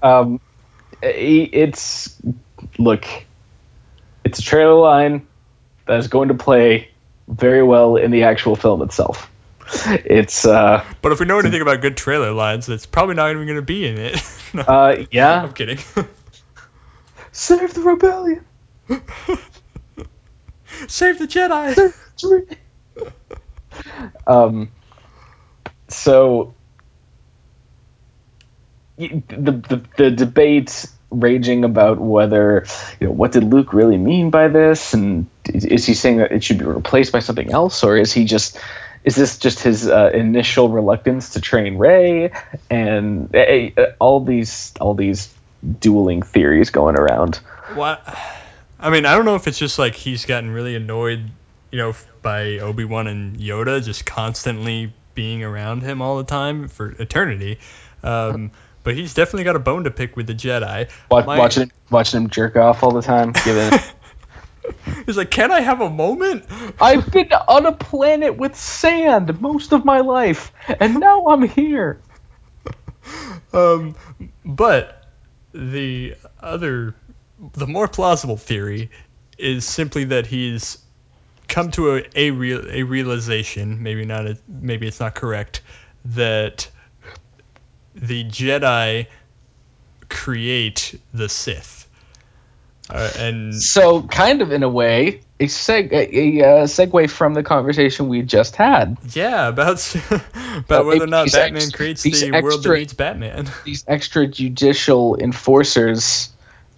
Um, it's look, it's a trailer line that is going to play very well in the actual film itself. It's uh, But if we know anything about good trailer lines, it's probably not even going to be in it. [LAUGHS] No, uh, yeah. [LAUGHS] I'm kidding. [LAUGHS] Save the rebellion. Save the Jedi. um, so the, the the debate raging about whether you know what did Luke really mean by this, and is he saying that it should be replaced by something else, or is he just is this just his uh, initial reluctance to train Rey and uh, all these all these dueling theories going around? What? I mean, I don't know if it's just like he's gotten really annoyed, you know, by Obi Wan and Yoda just constantly being around him all the time for eternity. Um, but he's definitely got a bone to pick with the Jedi. Watch, My- watching watching him jerk off all the time. Giving, [LAUGHS] [LAUGHS] He's like, can I have a moment? [LAUGHS] I've been on a planet with sand most of my life, and now I'm here. Um, but the other, the more plausible theory is simply that he's come to a a, real, a realization, maybe not a, maybe it's not correct, that the Jedi create the Sith. Uh, and So, kind of in a way, a, seg- a, a uh, segue from the conversation we just had. yeah, about [LAUGHS] about Uh, whether or not Batman ex- creates the world that needs Batman. [LAUGHS] These extrajudicial enforcers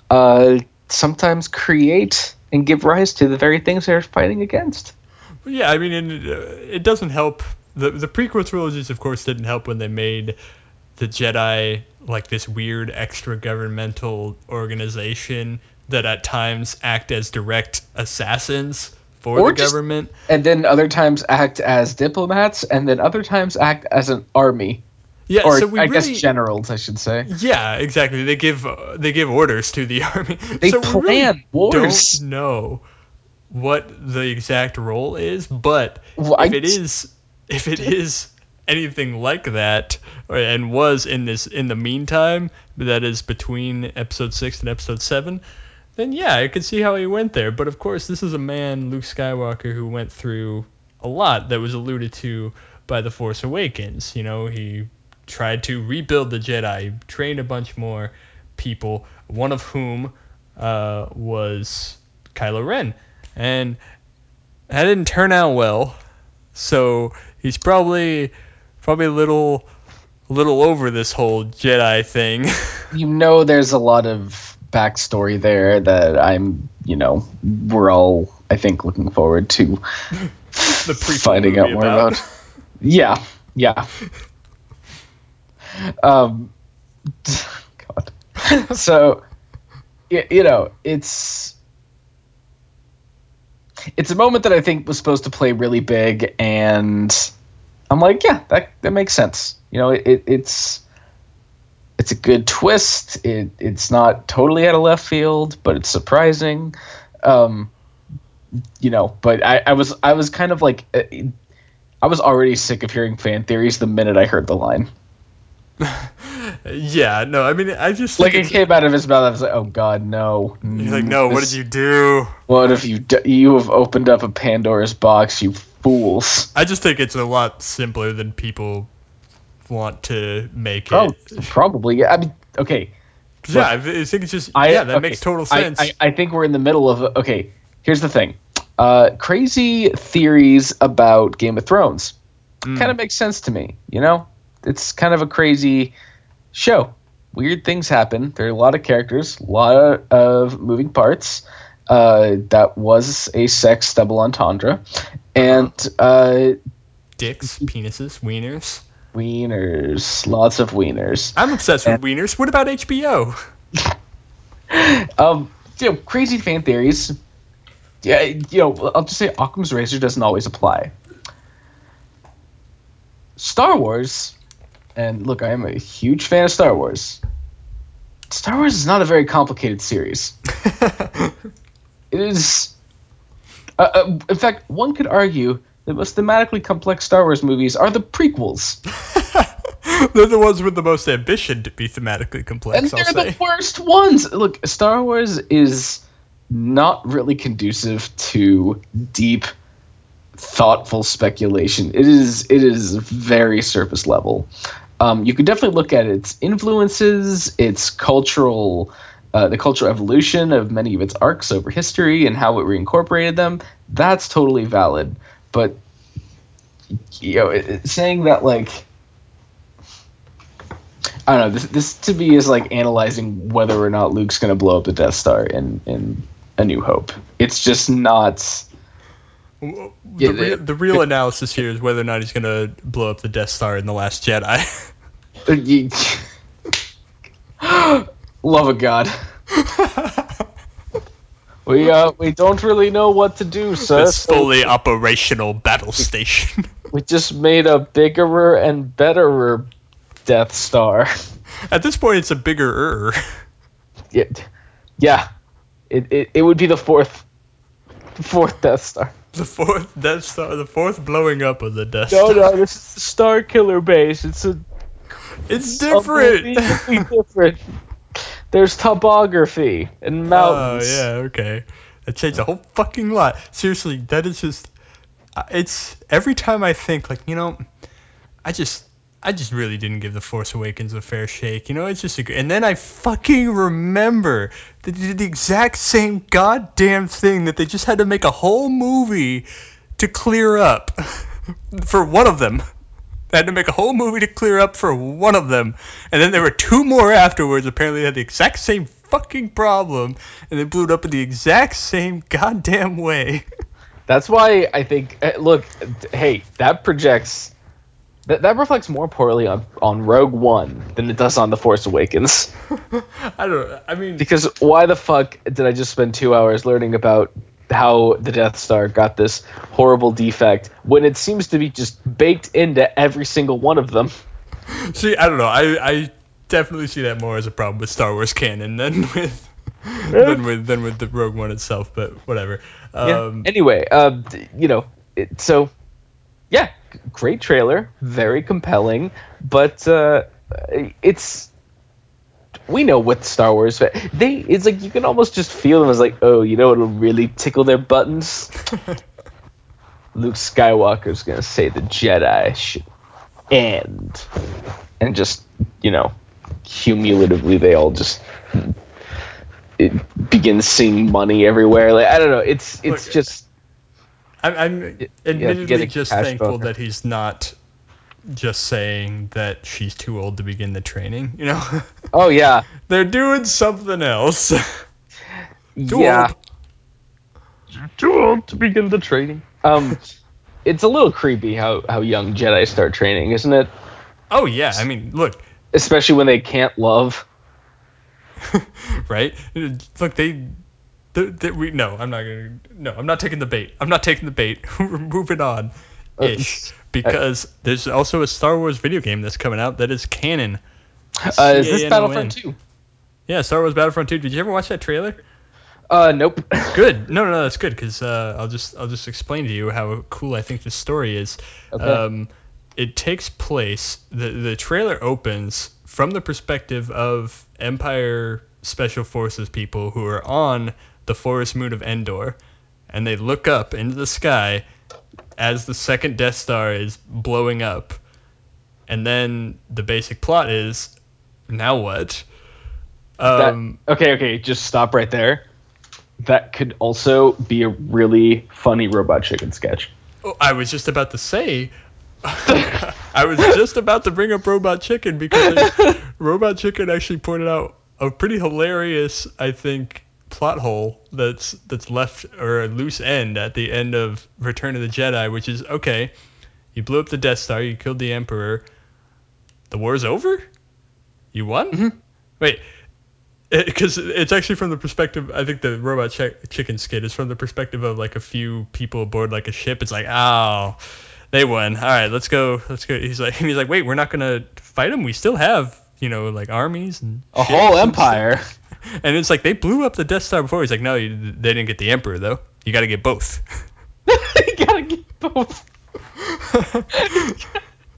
uh, sometimes create and give rise to the very things they're fighting against. Yeah, I mean, and, uh, it doesn't help. The the prequel trilogies, of course, didn't help when they made the Jedi like this weird extra governmental organization that at times act as direct assassins for Or the just- government. And then other times act as diplomats, and then other times act as an army. Yeah, Or so we I really, guess generals, I should say. yeah, exactly. They give uh, they give orders to the [LAUGHS] army. They so we really plan wars. Don't know what the exact role is, but Well, I if it just- is if it is anything like that or, and was in this in the meantime that is between episode 6 and episode 7 then yeah i could see how he went there. But of course this is a man luke skywalker who went through a lot that was alluded to by the force awakens. You know he tried to rebuild the jedi. Trained a bunch more people one of whom uh, was kylo ren. And that didn't turn out well. So he's probably probably a little a little over this whole Jedi thing. [LAUGHS] you know there's a lot of backstory there that I'm, you know, we're all, I think, looking forward to [LAUGHS] the finding out more about. [LAUGHS] Yeah, yeah. Um, God. [LAUGHS] so, y- you know, it's it's a moment that I think was supposed to play really big, and I'm like, yeah, that that makes sense. You know, it, it's it's a good twist. It it's not totally out of left field, but it's surprising. Um, you know, but I, I was I was kind of like uh, I was already sick of hearing fan theories the minute I heard the line. [LAUGHS] yeah, no, I mean, I just Like it came out of his mouth. I was like, oh God, no. You're like, no, what did you do? What have you d- You have opened up a Pandora's box, you fools. I just think it's a lot simpler than people want to make it. Oh, it. probably. Yeah. I mean, okay. yeah, I I think it's just I, yeah, that okay, makes total I- sense. I, I think we're in the middle of. Okay, here's the thing. Uh, crazy theories about Game of Thrones Mm. kind of makes sense to me. You know, it's kind of a crazy show. Weird things happen. There are a lot of characters, a lot of moving parts. Uh, that was a sex double entendre, and uh, Dicks, penises, wieners. Wieners, lots of wieners. I'm obsessed with wieners. What about HBO? [LAUGHS] Um, you know, crazy fan theories. Yeah, you know, I'll just say Occam's razor doesn't always apply. Star Wars, and look, I am a huge fan of Star Wars. Star Wars is not a very complicated series. [LAUGHS] It is. Uh, uh, in fact, one could argue the most thematically complex Star Wars movies are the prequels, [LAUGHS] They're the ones with the most ambition to be thematically complex. and they're the worst ones. Look, Star Wars is not really conducive to deep, thoughtful speculation. It is. It is very surface level. Um, you could definitely look at its influences, its cultural, uh, the cultural evolution of many of its arcs over history, and how it reincorporated them. That's totally valid. But you know, it, it- saying that like I don't know. This, this to me is like analyzing whether or not Luke's going to blow up the Death Star in in A New Hope. It's just not. The, Yeah, real, the- the real analysis here is whether or not he's gonna blow up the Death Star in the Last Jedi. [GASPS] Love of God. [LAUGHS] We uh we don't really know what to do, sir. so fully operational battle station. [LAUGHS] we just made a bigger and betterer Death Star. At this point, it's a bigger. Yeah, yeah. It, it it would be the fourth fourth Death Star. The fourth Death Star, the fourth blowing up of the Death No, Star. no, this is the Star Killer base. It's a It's different. different. There's topography and mountains. Oh yeah, okay. That changed a whole fucking lot. Seriously, that is just. uh, It's every time I think like you know, I just. I just really didn't give The Force Awakens a fair shake. You know, it's just a. And then I fucking remember that they did the exact same goddamn thing that they just had to make a whole movie to clear up [LAUGHS] for one of them. They had to make a whole movie to clear up for one of them. And then there were two more afterwards. Apparently, they had the exact same fucking problem. And they blew it up in the exact same goddamn way. [LAUGHS] That's why I think. eh, Look, hey, that projects. That, that reflects more poorly on, on Rogue One than it does on The Force Awakens. [LAUGHS] I don't know. I mean, Because why the fuck did I just spend two hours learning about how the Death Star got this horrible defect when it seems to be just baked into every single one of them? see, I don't know. I, I definitely see that more as a problem with Star Wars canon than [LAUGHS] with. Than with than with the Rogue One itself, but whatever. Yeah. Um, anyway, uh, you know, it, so yeah, great trailer, very compelling, but uh, it's we know what Star Wars they it's like you can almost just feel them as like oh you know it'll really tickle their buttons. [LAUGHS] Luke Skywalker's gonna say the Jedi should end, and just you know, cumulatively they all just it begin seeing money everywhere. Like I don't know, it's it's Look, just I'm, I'm admittedly just thankful boner. that he's not just saying that she's too old to begin the training. You know, [LAUGHS] oh yeah, they're doing something else. [LAUGHS] too yeah. old. Too old to begin the training. Um, [LAUGHS] it's a little creepy how how young Jedi start training, isn't it? Oh yeah, I mean, look, Especially when they can't love. right? Look, they. they, they we no, I'm not gonna. No, I'm not taking the bait. I'm not taking the bait. We're moving on. Ish, [LAUGHS] because there's also a Star Wars video game that's coming out that is canon. Uh, is this Battlefront 2? Yeah, Star Wars Battlefront 2. Did you ever watch that trailer? Uh, nope. [LAUGHS] Good. No, no, no, that's good because uh, I'll just I'll just explain to you how cool I think this story is. Okay. Um, it takes place. the The trailer opens from the perspective of Empire Special Forces people who are on the forest moon of Endor, and they look up into the sky as the second Death Star is blowing up, and then the basic plot is now what? That- Um, okay, okay, just stop right there. That could also be a really funny Robot Chicken sketch. Oh, I was just about to say. [LAUGHS] I was just about to bring up Robot Chicken because [LAUGHS] Robot Chicken actually pointed out a pretty hilarious, I think, plot hole that's that's left or a loose end at the end of Return of the Jedi, which is okay. You blew up the Death Star, you killed the Emperor. The war's over. You won. Mm-hmm. Wait, because it's actually from the perspective. I think the robot Chi- chicken skit is from the perspective of like a few people aboard like a ship. It's like, oh, they won. All right, let's go. Let's go. He's like, he's like, wait, we're not gonna fight them. We still have, you know, like armies and A whole empire. Stuff." [LAUGHS] And it's like they blew up the Death Star before. He's like, no, you, they didn't get the Emperor though. You got to get both. [LAUGHS] you gotta get both.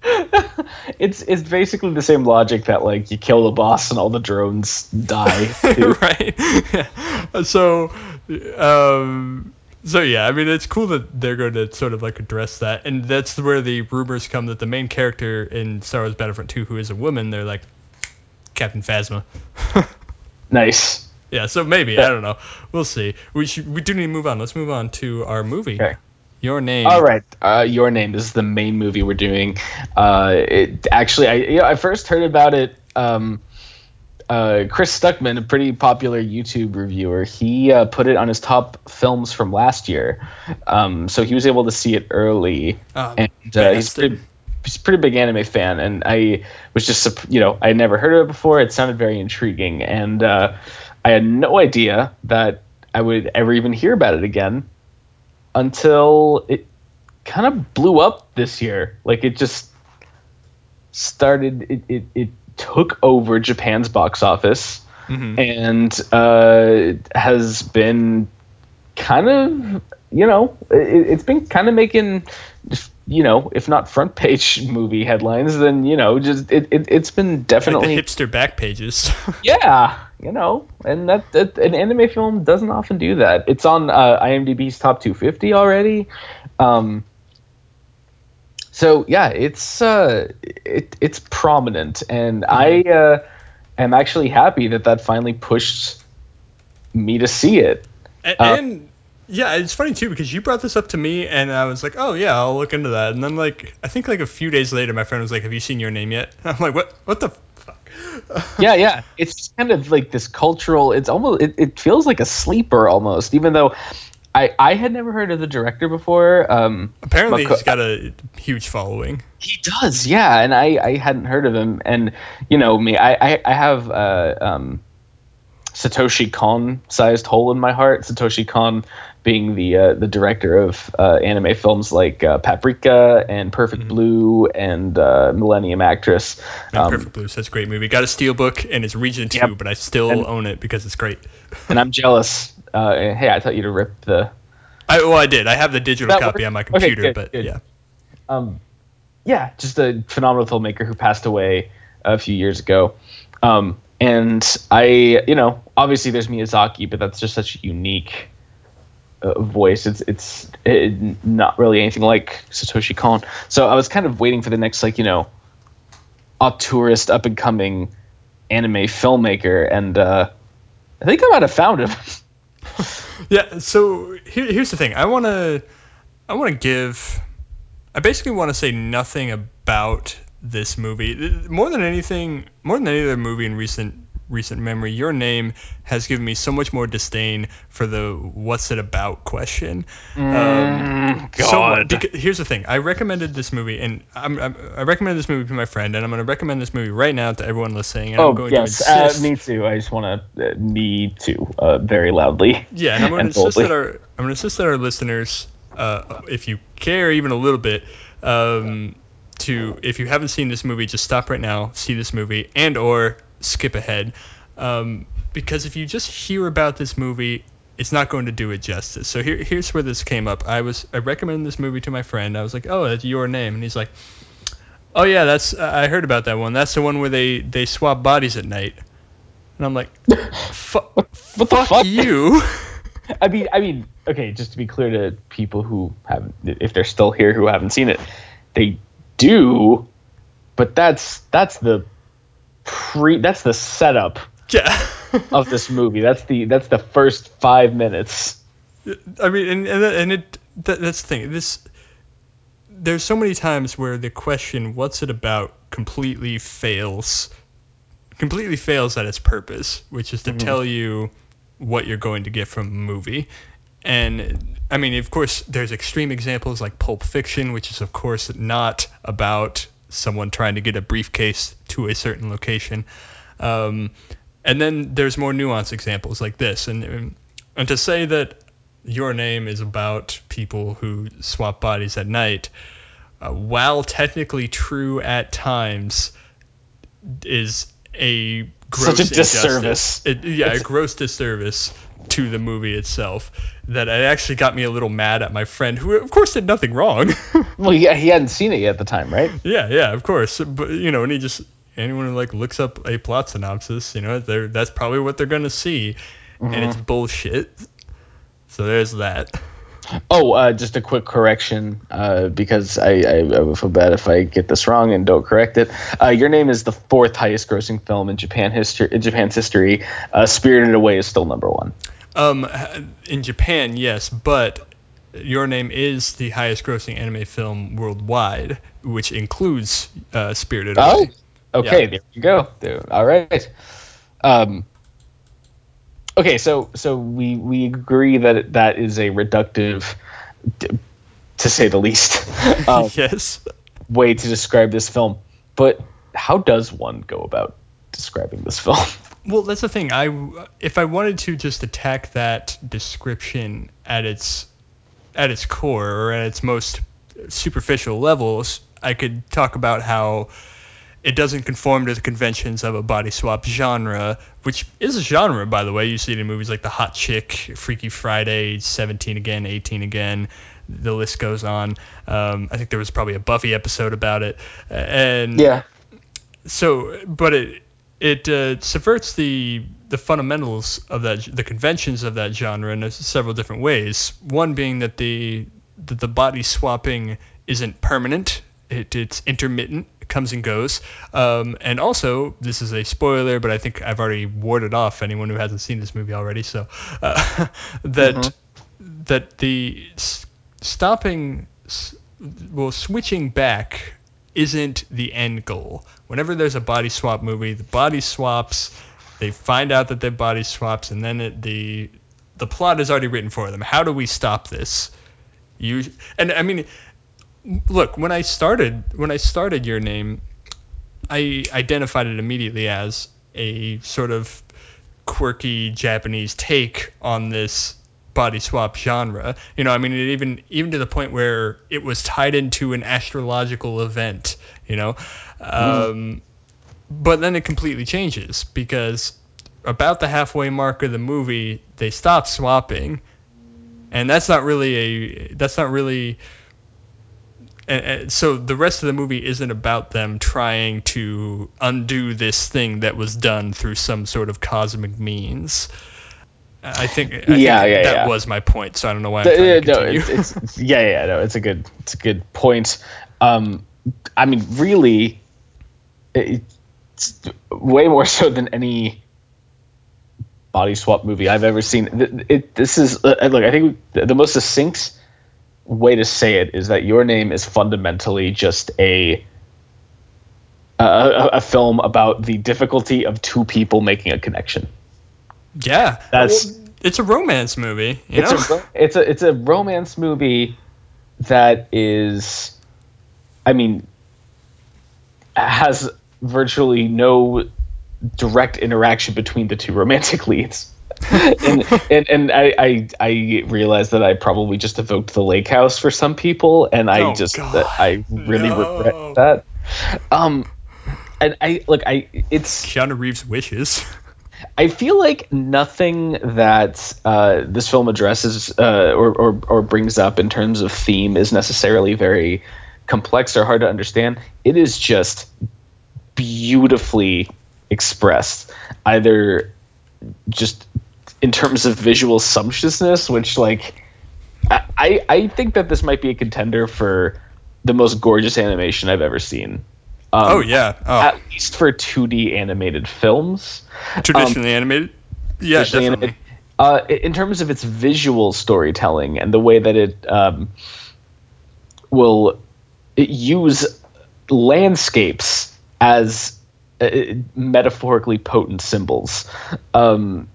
[LAUGHS] it's it's basically the same logic that like you kill the boss and all the drones die. right. Yeah. So, um, so yeah, I mean, it's cool that they're going to sort of like address that, and that's where the rumors come that the main character in Star Wars Battlefront 2, who is a woman, they're like Captain Phasma. Nice. yeah. So maybe I don't know. We'll see. We should. We do need to move on. Let's move on to our movie. Okay. Your name. All right, uh, your name is the main movie we're doing. Uh, it actually, I you know, I first heard about it um, uh, Chris Stuckmann, a pretty popular YouTube reviewer, he uh, put it on his top films from last year. Um, so he was able to see it early, Oh, and uh, he's pretty, pretty big anime fan. And I was just, you know, I had never heard of it before. It sounded very intriguing, and uh, I had no idea that I would ever even hear about it again until it kind of blew up this year. Like it just started. It it, it took over Japan's box office Mhm. and uh, has been kind of you know it, it's been kind of making you know if not front page [LAUGHS] movie headlines then you know just it, it it's been Like definitely the hipster back pages. [LAUGHS] yeah you know and that, that an anime film doesn't often do that. It's on uh, imdb's top 250 already. Um so yeah it's uh it, it's prominent. And i uh am actually happy that that finally pushed me to see it. And, Uh, and yeah, it's funny too because you brought this up to me and I was like, oh yeah, I'll look into that. And then like I think like a few days later, my friend was like, have you seen your name yet? [LAUGHS] I'm like, what? What the fuck? [LAUGHS] yeah yeah it's kind of like this cultural it's almost it, it feels like a sleeper almost even though i i had never heard of the director before um Apparently, Mako- he's got a huge following. He does, yeah, and I, I hadn't heard of him, and you know me, I I, I have uh, um, Satoshi Kon sized hole in my heart. Satoshi Kon being the uh, the director of uh, anime films like uh, Paprika and Perfect Blue and uh, Millennium Actress. Um, Perfect Blue, such a great movie. Got a steelbook and it's Region Two, Yep. but I still And- own it because it's great. [LAUGHS] and I'm jealous. Uh, hey, I taught you to rip the I well, I did. I have the digital copy on my Okay, computer, good, but good. yeah. um, yeah, just a phenomenal filmmaker who passed away a few years ago. Um, and I, you know, obviously there's Miyazaki, but that's just such a unique uh, voice. It's it's it, not really anything like Satoshi Kon. So I was kind of waiting for the next, like, you know, auteurist, up and coming anime filmmaker, and uh, I think I might have found him. [LAUGHS] Yeah. So here, here's the thing. I want to, I want to give, I basically want to say nothing about this movie. More than anything, more than any other movie in recent recent memory, your name has given me so much more disdain for the "what's it about" question. Um, so God. because, here's the thing. I recommended this movie, and I'm, I'm, I recommended this movie to my friend, and I'm going to recommend this movie right now to everyone listening. And Oh I'm going yes, to uh, me too. I just want to uh, me too, uh, very loudly. Yeah, and I'm going [LAUGHS] to insist boldly. that our I'm going to insist that our listeners, uh, if you care even a little bit, um, to if you haven't seen this movie, just stop right now, see this movie, and or skip ahead, um, because if you just hear about this movie, it's not going to do it justice. So here, here's where this came up. I was I recommended this movie to my friend. I was like, oh, that's your name, and he's like, oh yeah, that's I heard about that one. That's the one where they they swap bodies at night. And I'm like, [LAUGHS] Fu What the fuck fuck? you. [LAUGHS] I mean, I mean, okay, just to be clear to people who haven't, if they're still here who haven't seen it, they do, but that's that's the pre, that's the setup Yeah. of this movie. That's the that's the first five minutes. I mean, and and, and it that, that's the thing. This there's so many times where the question "What's it about?" completely fails, completely fails at its purpose, which is to mm-hmm. tell you what you're going to get from a movie. And I mean, of course, there's extreme examples like Pulp Fiction, which is of course not about someone trying to get a briefcase to a certain location. Um, and then there's more nuanced examples like this. And and to say that your name is about people who swap bodies at night, uh, while technically true at times, is a gross Such a injustice. disservice. It, yeah, It's- a gross disservice to the movie itself. That it actually got me a little mad at my friend, who of course did nothing wrong. [LAUGHS] Well, yeah, he hadn't seen it yet at the time, right? yeah, yeah, of course. But you know, and he just anyone who like looks up a plot synopsis, you know, they're that's probably what they're gonna see, and mm-hmm. it's bullshit. So there's that. Oh, uh, just a quick correction, uh, because I, I, I feel bad if I get this wrong and don't correct it. Uh, your name is the fourth highest grossing film in Japan history. In Japan's history, uh, Spirited Away is still number one. Um, in Japan, yes, but Your Name is the highest grossing anime film worldwide, which includes uh, Spirited Oh, Away. okay, Yeah. there you go. There, all right. Um, okay, so so we we agree that that is a reductive, to say the least, [LAUGHS] um, yes. way to describe this film. But how does one go about describing this film? [LAUGHS] Well, that's the thing. I if I wanted to just attack that description at its at its core or at its most superficial levels, I could talk about how it doesn't conform to the conventions of a body swap genre, which is a genre, by the way. You see it in movies like The Hot Chick, Freaky Friday, 17 Again, 18 Again. The list goes on. Um, I think there was probably a Buffy episode about it. And yeah. so but it it uh, subverts the the fundamentals of that the conventions of that genre in several different ways one being that the that the body swapping isn't permanent it, it's intermittent it comes and goes um, and also this is a spoiler but i think i've already warded off anyone who hasn't seen this movie already so uh, [LAUGHS] that that the s- stopping s- well switching back isn't the end goal. Whenever there's a body swap movie, the body swaps, they find out that they're body swaps, and then it, the the plot is already written for them. How do we stop this? You and I mean, look when I started when I started your name, I identified it immediately as a sort of quirky Japanese take on this body swap genre. You know, I mean, it even even to the point where it was tied into an astrological event. You know, um, but then it completely changes because about the halfway mark of the movie, they stop swapping, and that's not really a that's not really. And, and so the rest of the movie isn't about them trying to undo this thing that was done through some sort of cosmic means. I think, I think Yeah, yeah, that yeah. was my point. So I don't know why I'm trying to no, it's, it's, yeah, yeah, no, it's a good, it's a good point. Um, I mean, really, it's way more so than any body swap movie I've ever seen. Th- It, this is uh, look, I think the the most succinct way to say it is that your name is fundamentally just a a, a film about the difficulty of two people making a connection. yeah, That's- Well, it's a romance movie. You it's know, a it's a it's a romance movie that is I mean has virtually no direct interaction between the two romantic [LAUGHS] leads. [LAUGHS] and and, and I, I I realize that I probably just evoked the lake house for some people and I Oh, just God. I really No. regret that. Um and I look I it's Keanu Reeves wishes. I feel like nothing that uh, this film addresses uh, or, or, or brings up in terms of theme is necessarily very complex or hard to understand. It is just beautifully expressed, either just in terms of visual sumptuousness, which like I, I think that this might be a contender for the most gorgeous animation I've ever seen. Um, oh yeah, oh, At least for 2D animated films. traditionally animated. Yeah, Traditionally definitely. animated. Uh, in terms of its visual storytelling and the way that it um, will use landscapes as uh, metaphorically potent symbols, um,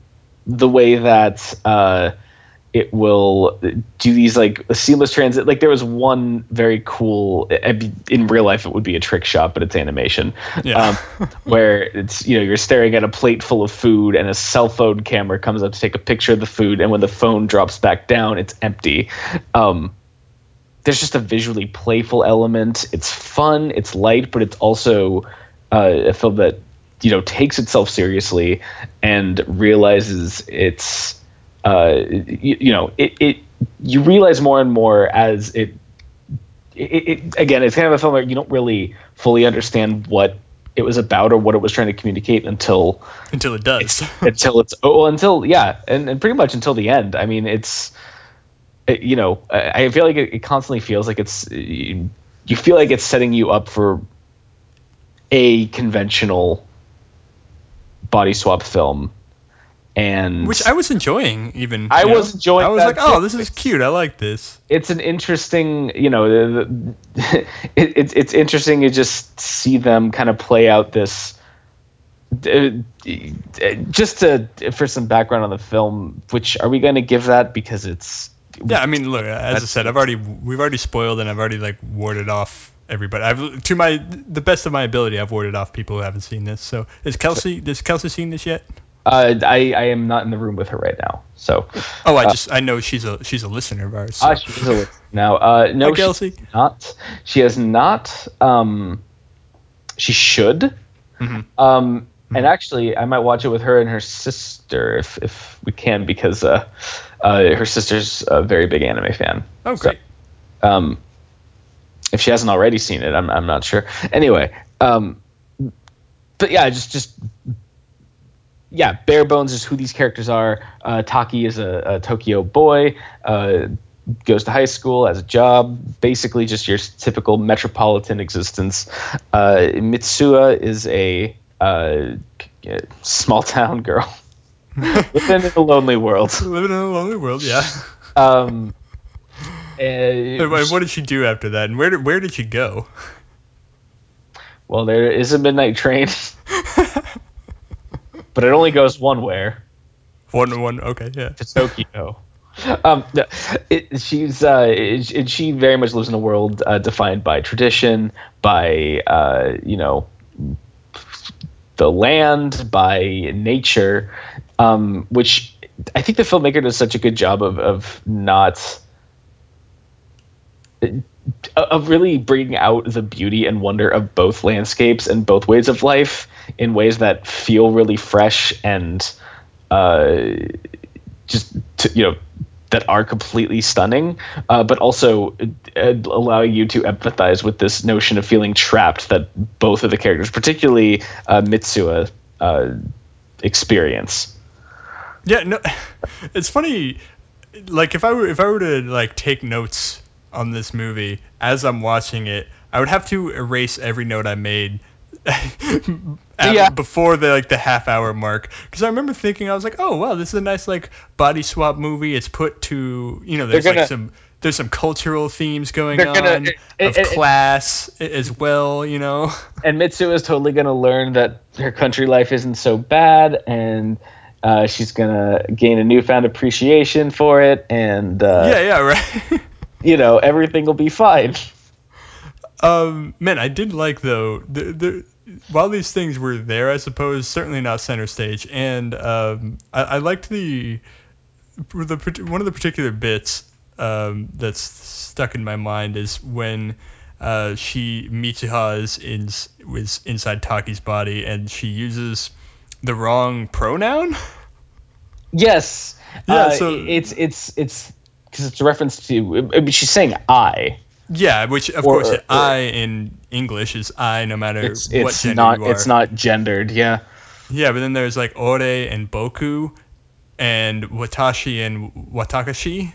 the way that uh, it will do these like seamless transit. Like there was one very cool. In real life, it would be a trick shot, but it's animation. Yeah. Um, [LAUGHS] where it's you know you're staring at a plate full of food and a cell phone camera comes up to take a picture of the food and when the phone drops back down it's empty um, there's just a visually playful element it's fun it's light but it's also uh, a film that you know takes itself seriously and realizes it's uh, you, you know it, it you realize more and more as it it, it again it's kind of a film where you don't really fully understand what it was about or what it was trying to communicate until Until it does. until it's oh well, until yeah and, and pretty much until the end i mean it's it- you know i, I feel like it, it constantly feels like it's you you feel like it's setting you up for a conventional body swap film and Which I was enjoying, even. I know? was enjoying I was like, oh, this is cute. I like this. it's an interesting you know the, the, [LAUGHS] it, it's it's interesting to just see them kind of play out this just to for some background on the film, which are we going to give that because it's Yeah, I mean, look, as I said, I've already we've already spoiled and I've already like warded off everybody. I've to my the best of my ability, I've warded off people who haven't seen this. So, is Kelsey? Has Kelsey seen this yet? uh, I I am not in the room with her right now, so Oh, I just I know she's a she's a listener of ours. So. Ah, she's a listener now. Uh, no, Hi, Kelsey. she's not. She has not. Um, she should. Mhm. Um, and actually, I might watch it with her and her sister if if we can, because uh, uh, her sister's a very big anime fan. oh, So, um, if she hasn't already seen it, I'm I'm not sure. Anyway, um, but yeah, just just yeah, bare bones is who these characters are. Uh, Taki is a, a Tokyo boy. Uh, goes to high school as a job, basically just your typical metropolitan existence. Uh, Mitsuha is a uh, small town girl [LAUGHS] living in a lonely world. Living in a lonely world, yeah. Um, What did she do after that? And where did where did she go? well, there is a midnight train, [LAUGHS] but it only goes one way. one one. Okay, yeah. to Tokyo. Um, it, she's uh, it, it- she very much lives in a world uh, defined by tradition, by uh, you know the land, by nature, um, which I think the filmmaker does such a good job of of not of really bringing out the beauty and wonder of both landscapes and both ways of life in ways that feel really fresh and uh, just to, you know that are completely stunning, uh, but also uh, allowing you to empathize with this notion of feeling trapped that both of the characters, particularly uh, Mitsuha, uh, experience. Yeah, no, [SIGHS] it's funny. Like if I were if I were to like take notes on this movie as I'm watching it, I would have to erase every note I made. [LAUGHS] at- Yeah. before the like the half hour mark because I remember thinking I was like oh wow this is a nice like body swap movie it's put to you know there's gonna- like some there's some cultural themes going on gonna- of it- it- class as well you know [LAUGHS] And Mitsuha is totally going to learn that her country life isn't so bad, and uh, she's going to gain a newfound appreciation for it, and uh, yeah yeah right [LAUGHS] you know everything will be fine. Um, man, I did like though. The, the, while these things were there, I suppose certainly not center stage, and um, I, I liked the, the one of the particular bits um, that's stuck in my mind is when uh, she Mitsuha is in was inside Taki's body, and she uses the wrong pronoun. Yes. Yeah, Uh, so- it's it's it's because it's a reference to. She's saying I. Yeah, which of Or- course uh, or- I in English is I, no matter It's what it's gender not you are. it's not gendered. Yeah. Yeah, but then there's like Ore and Boku and Watashi and Watakashi.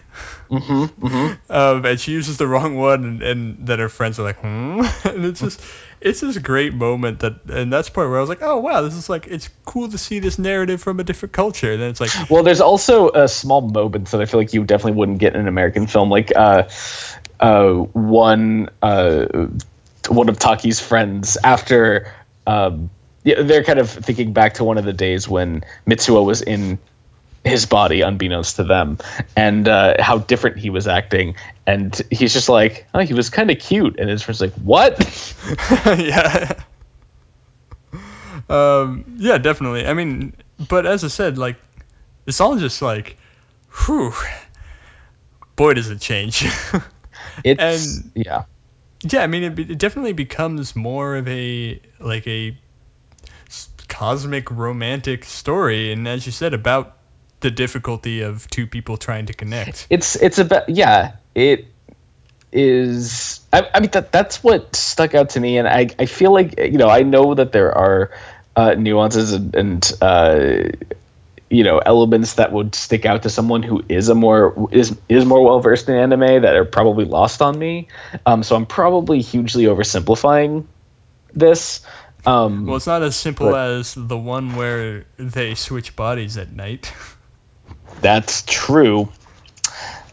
Mm-hmm, mm-hmm. Um, and she uses the wrong one, and, and then her friends are like, hmm? [LAUGHS] and it's just, it's this great moment that, and that's part where I was like, oh wow, this is like, it's cool to see this narrative from a different culture. And then it's like, Well, there's also a small moments that I feel like you definitely wouldn't get in an American film, like uh, uh, one uh, one of Taki's friends after um, yeah, they're kind of thinking back to one of the days when Mitsuha was in his body, unbeknownst to them, and uh, how different he was acting, and he's just like, oh, he was kind of cute, and his friend's like, what? [LAUGHS] yeah. Um, yeah, definitely. I mean, but as I said, like, it's all just like, whew, boy, does it change. [LAUGHS] It's And- yeah. Yeah, I mean, it, it definitely becomes more of a like a cosmic romantic story, and as you said, about the difficulty of two people trying to connect. it's it's about yeah it is I, I mean that that's what stuck out to me and I, I feel like you know I know that there are uh, nuances and, and uh, you know elements that would stick out to someone who is a more is is more well versed in anime that are probably lost on me um, so I'm probably hugely oversimplifying this um, Well, it's not as simple But- as the one where they switch bodies at night. [LAUGHS] That's true.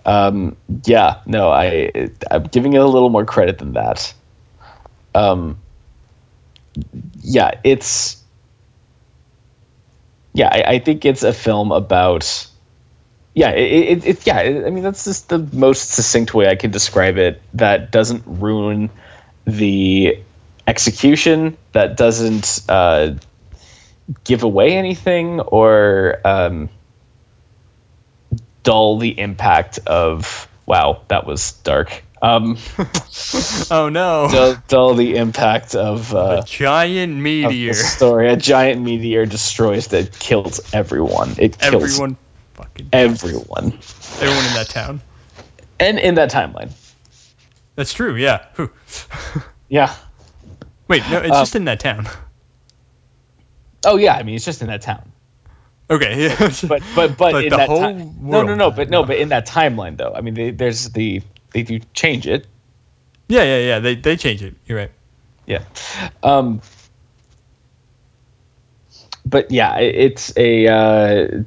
Um, yeah, no, I I'm giving it a little more credit than that. Um, yeah, it's yeah, I, I think it's a film about. Yeah, it, it, it yeah. I mean, that's just the most succinct way I can describe it. That doesn't ruin the execution. That doesn't uh, give away anything or um, dull the impact of. Wow, that was dark. Um, [LAUGHS] Oh no. [LAUGHS] dull, dull the impact of. Uh, a giant meteor. story. A giant meteor destroys that kills everyone. It kills Everyone fucking everyone. everyone in that town. And in that timeline. That's true, yeah. [LAUGHS] Yeah. Wait, no, it's Um, just in that town. Oh yeah, I mean it's just in that town. Okay, yeah. But but but Like in that whole ti- No, no, no, but no, but in that timeline though. I mean they, there's the they do change it. yeah, yeah, yeah. They they change it. You're right. Yeah. Um but yeah, it's a uh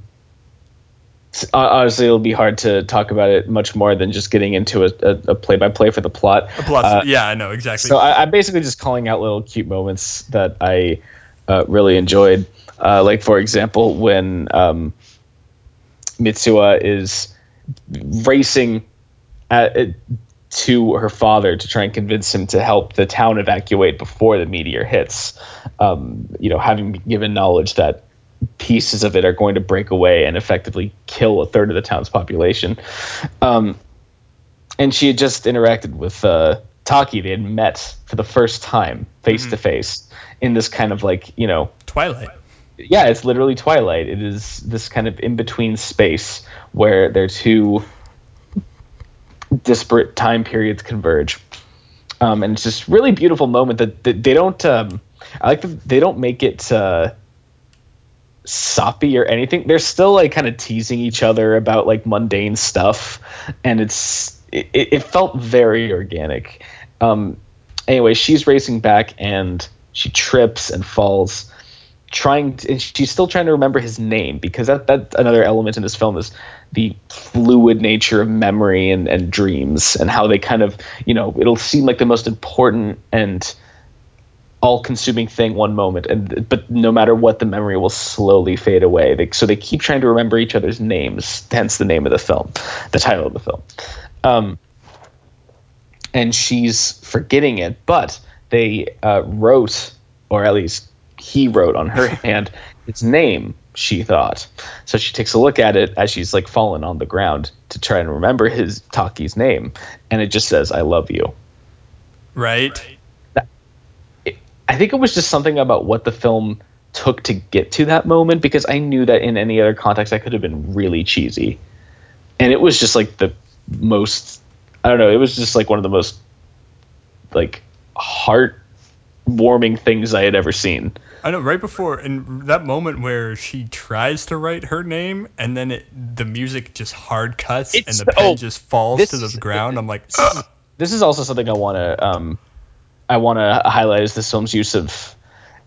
honestly it'll be hard to talk about it much more than just getting into a, a, a play-by-play for the plot. Plus, Uh, yeah, I know exactly. So I, I'm basically just calling out little cute moments that I uh, really enjoyed. Uh, like for example, when um, Mitsuha is racing at, to her father to try and convince him to help the town evacuate before the meteor hits. Um, you know, having been given knowledge that pieces of it are going to break away and effectively kill a third of the town's population. Um, and she had just interacted with uh, Taki. They had met for the first time, face to face, in this kind of like you know, Twilight. Yeah, it's literally Twilight. It is this kind of in between space where their two disparate time periods converge. Um, and it's this really beautiful moment that, that they don't. Um, I like that they don't make it uh, soppy or anything. They're still like kind of teasing each other about like mundane stuff, and it's it, it felt very organic. Um, anyway, she's racing back and she trips and falls trying to, and she's still trying to remember his name because that that's another element in this film is the fluid nature of memory and, and dreams and how they kind of you know it'll seem like the most important and all-consuming thing one moment and but no matter what the memory will slowly fade away. They, so they keep trying to remember each other's names hence the name of the film the title of the film. Um, and she's forgetting it but they uh, wrote or at least he wrote on her [LAUGHS] hand its name she thought. So she takes a look at it as she's like fallen on the ground to try and remember his taki's name and it just says i love you. Right. i think it was just something about what the film took to get to that moment because i knew that in any other context i could have been really cheesy. And it was just like the most i don't know it was just like one of the most like heart warming things i had ever seen I know. Right before, in that moment where she tries to write her name, and then it, the music just hard cuts, It's- and the pen oh, just falls to the is- ground. I'm like, [GASPS] this is also something I want to um, I want to highlight is this film's use of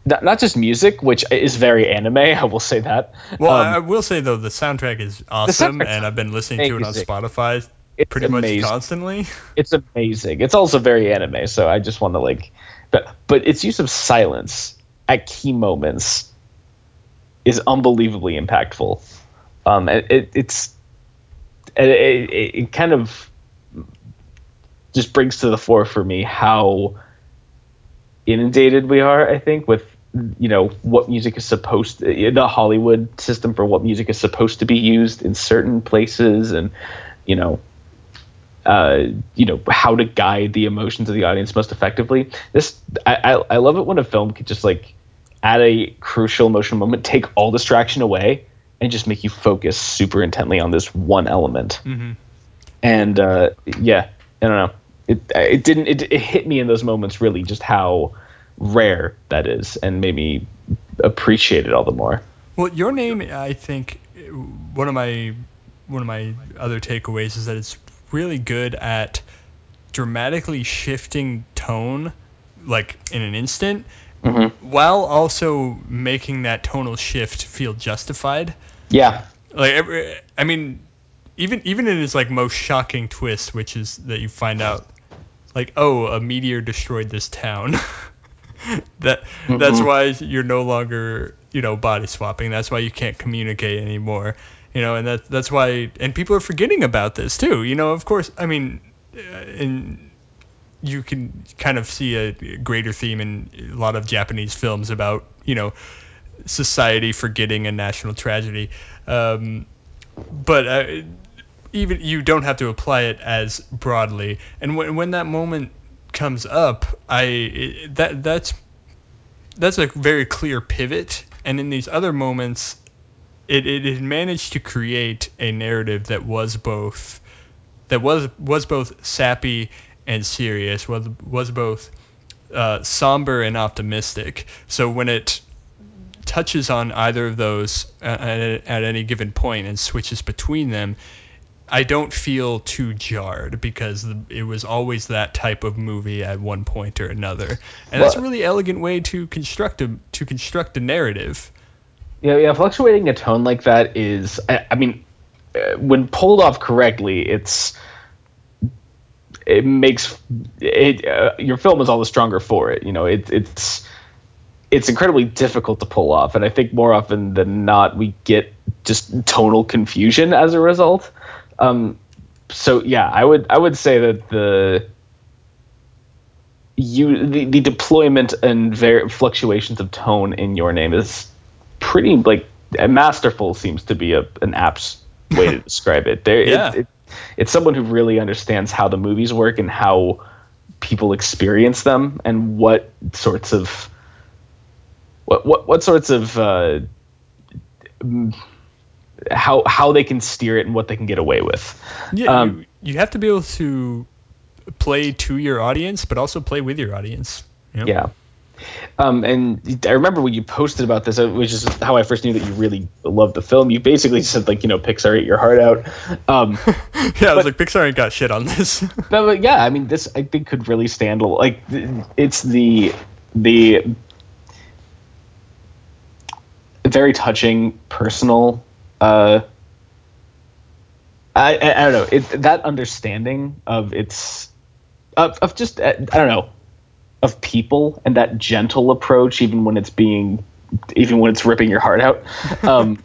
not, not just music, which is very anime. I will say that. well, Um, I will say though, the soundtrack is awesome, and I've been listening to it on. Spotify it's pretty much amazing. constantly. [LAUGHS] It's amazing. It's also very anime. So I just want to like, but but its use of silence at key moments is unbelievably impactful. Um, it, it it's it, it, it kind of just brings to the fore for me how inundated we are. I think with you know what music is supposed to, the Hollywood system for what music is supposed to be used in certain places, and you know uh, you know how to guide the emotions of the audience most effectively. This I, I I love it when a film can just like at a crucial emotional moment take all distraction away and just make you focus super intently on this one element. hmm And uh, yeah, I don't know. It it didn't it, it hit me in those moments really just how rare that is and made me appreciate it all the more. Well, your name, I think, one of my one of my other takeaways is that it's really good at dramatically shifting tone, like in an instant, Mhm. while also making that tonal shift feel justified. Yeah, Like, every, I mean, even even in his like most shocking twist, which is that you find out, like, oh, a meteor destroyed this town. [LAUGHS] that that's Mhm. why you're no longer you know body swapping. That's why you can't communicate anymore. You know, and that that's why and people are forgetting about this too. You know, of course, I mean, uh, and you can kind of see a greater theme in a lot of Japanese films about you know society forgetting a national tragedy. Um, but uh, even you don't have to apply it as broadly. And when when that moment comes up, I that that's that's a very clear pivot. And in these other moments, it it had managed to create a narrative that was both that was was both sappy and serious, was was both uh, somber and optimistic. So when it touches on either of those at, at any given point and switches between them, I don't feel too jarred because it was always that type of movie at one point or another, and well, that's a really elegant way to construct a to construct a narrative. Yeah, yeah. Fluctuating a tone like that is, I, I mean, uh, when pulled off correctly, it's it makes it uh, your film is all the stronger for it. You know, it, it's it's incredibly difficult to pull off, and I think more often than not we get just tonal confusion as a result. Um, so yeah, I would I would say that the you the, the deployment and fluctuations of tone in your name is pretty like masterful seems to be a an apt way to [LAUGHS] describe it. There, yeah. It, it, it's someone who really understands how the movies work and how people experience them and what sorts of what what what sorts of uh, how how they can steer it and what they can get away with. Yeah, um, you, you have to be able to play to your audience, but also play with your audience. You know? Yeah. Um, and I remember when you posted about this, which is how I first knew that you really loved the film. You basically said like, you know, Pixar ate your heart out. Um, [LAUGHS] yeah, I was like, Pixar ain't got shit on this. [LAUGHS] but, but, yeah, I mean, this I think could really stand a like it's the the very touching, personal. Uh, I, I, I don't know it, that understanding of its of, of just uh, I don't know of people and that gentle approach, even when it's being, even when it's ripping your heart out. [LAUGHS] Um,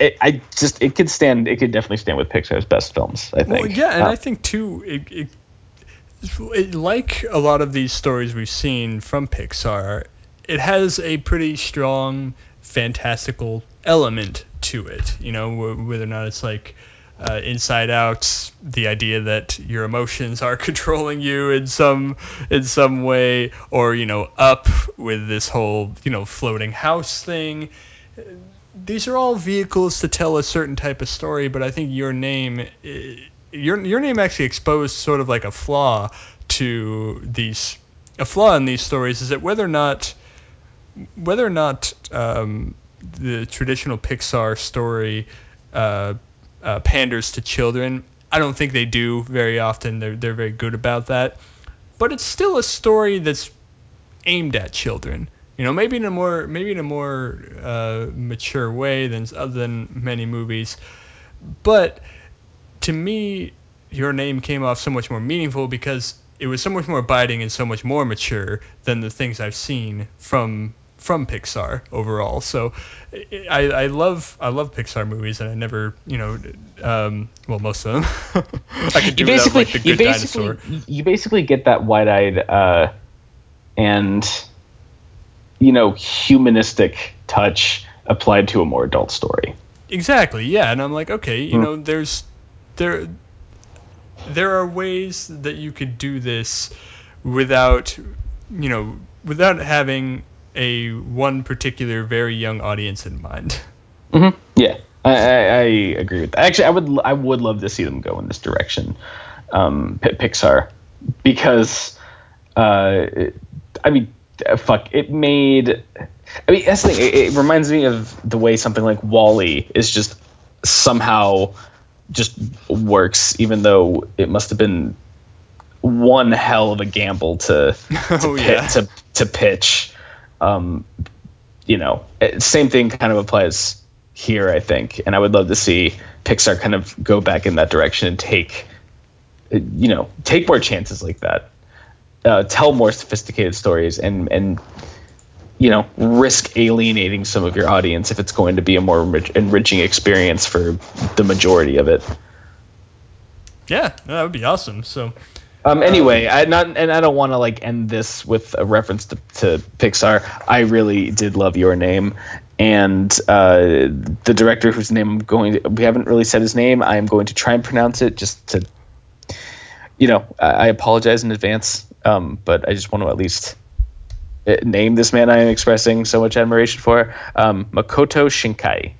it, I just it could stand. It could definitely stand with Pixar's best films. I think. Well, yeah, and um, I think too, it, it, it, like a lot of these stories we've seen from Pixar, it has a pretty strong fantastical element to it. You know, whether or not it's like uh, Inside Out, the idea that your emotions are [LAUGHS] controlling you in some in some way, or you know, Up with this whole you know floating house thing. These are all vehicles to tell a certain type of story, but I think your name, your your name actually exposed sort of like a flaw to these a flaw in these stories is that whether or not whether or not um, the traditional Pixar story uh, uh, panders to children. I don't think they do very often. They're they're very good about that. But it's still a story that's aimed at children. You know, maybe in a more maybe in a more uh, mature way than other than many movies. But to me, your name came off so much more meaningful because it was so much more biting and so much more mature than the things I've seen from from Pixar overall. So I, I love I love Pixar movies, and I never you know um, well most of them I could [LAUGHS] do you basically, without like the good you basically, dinosaur. You basically get that wide eyed uh, and you know humanistic touch applied to a more adult story. Exactly. Yeah, and I'm like, okay, you mm. know, there's there there are ways that you could do this without you know without having a one particular very young audience in mind. Mm-hmm. Yeah, I, I, I, agree with that. Actually, I would I would love to see them go in this direction, um, Pixar, because uh, I mean, fuck, it made. I mean, that's the thing. It, it reminds me of the way something like WALL-E is just somehow just works, even though it must have been one hell of a gamble to to, [LAUGHS] oh, yeah. to, to pitch um, you know, same thing kind of applies here, I think. And I would love to see Pixar kind of go back in that direction and take, you know, take more chances like that, uh, tell more sophisticated stories, and and you know, risk alienating some of your audience if it's going to be a more enrich- enriching experience for the majority of it. Yeah, that would be awesome. So, Um, anyway, I not and I don't want to like end this with a reference to, to Pixar. I really did love Your Name, and uh, the director whose name I'm going to, we haven't really said his name. I am going to try and pronounce it just to, you know, I, apologize in advance. Um, but I just want to at least uh, name this man I am expressing so much admiration for. Um, Makoto Shinkai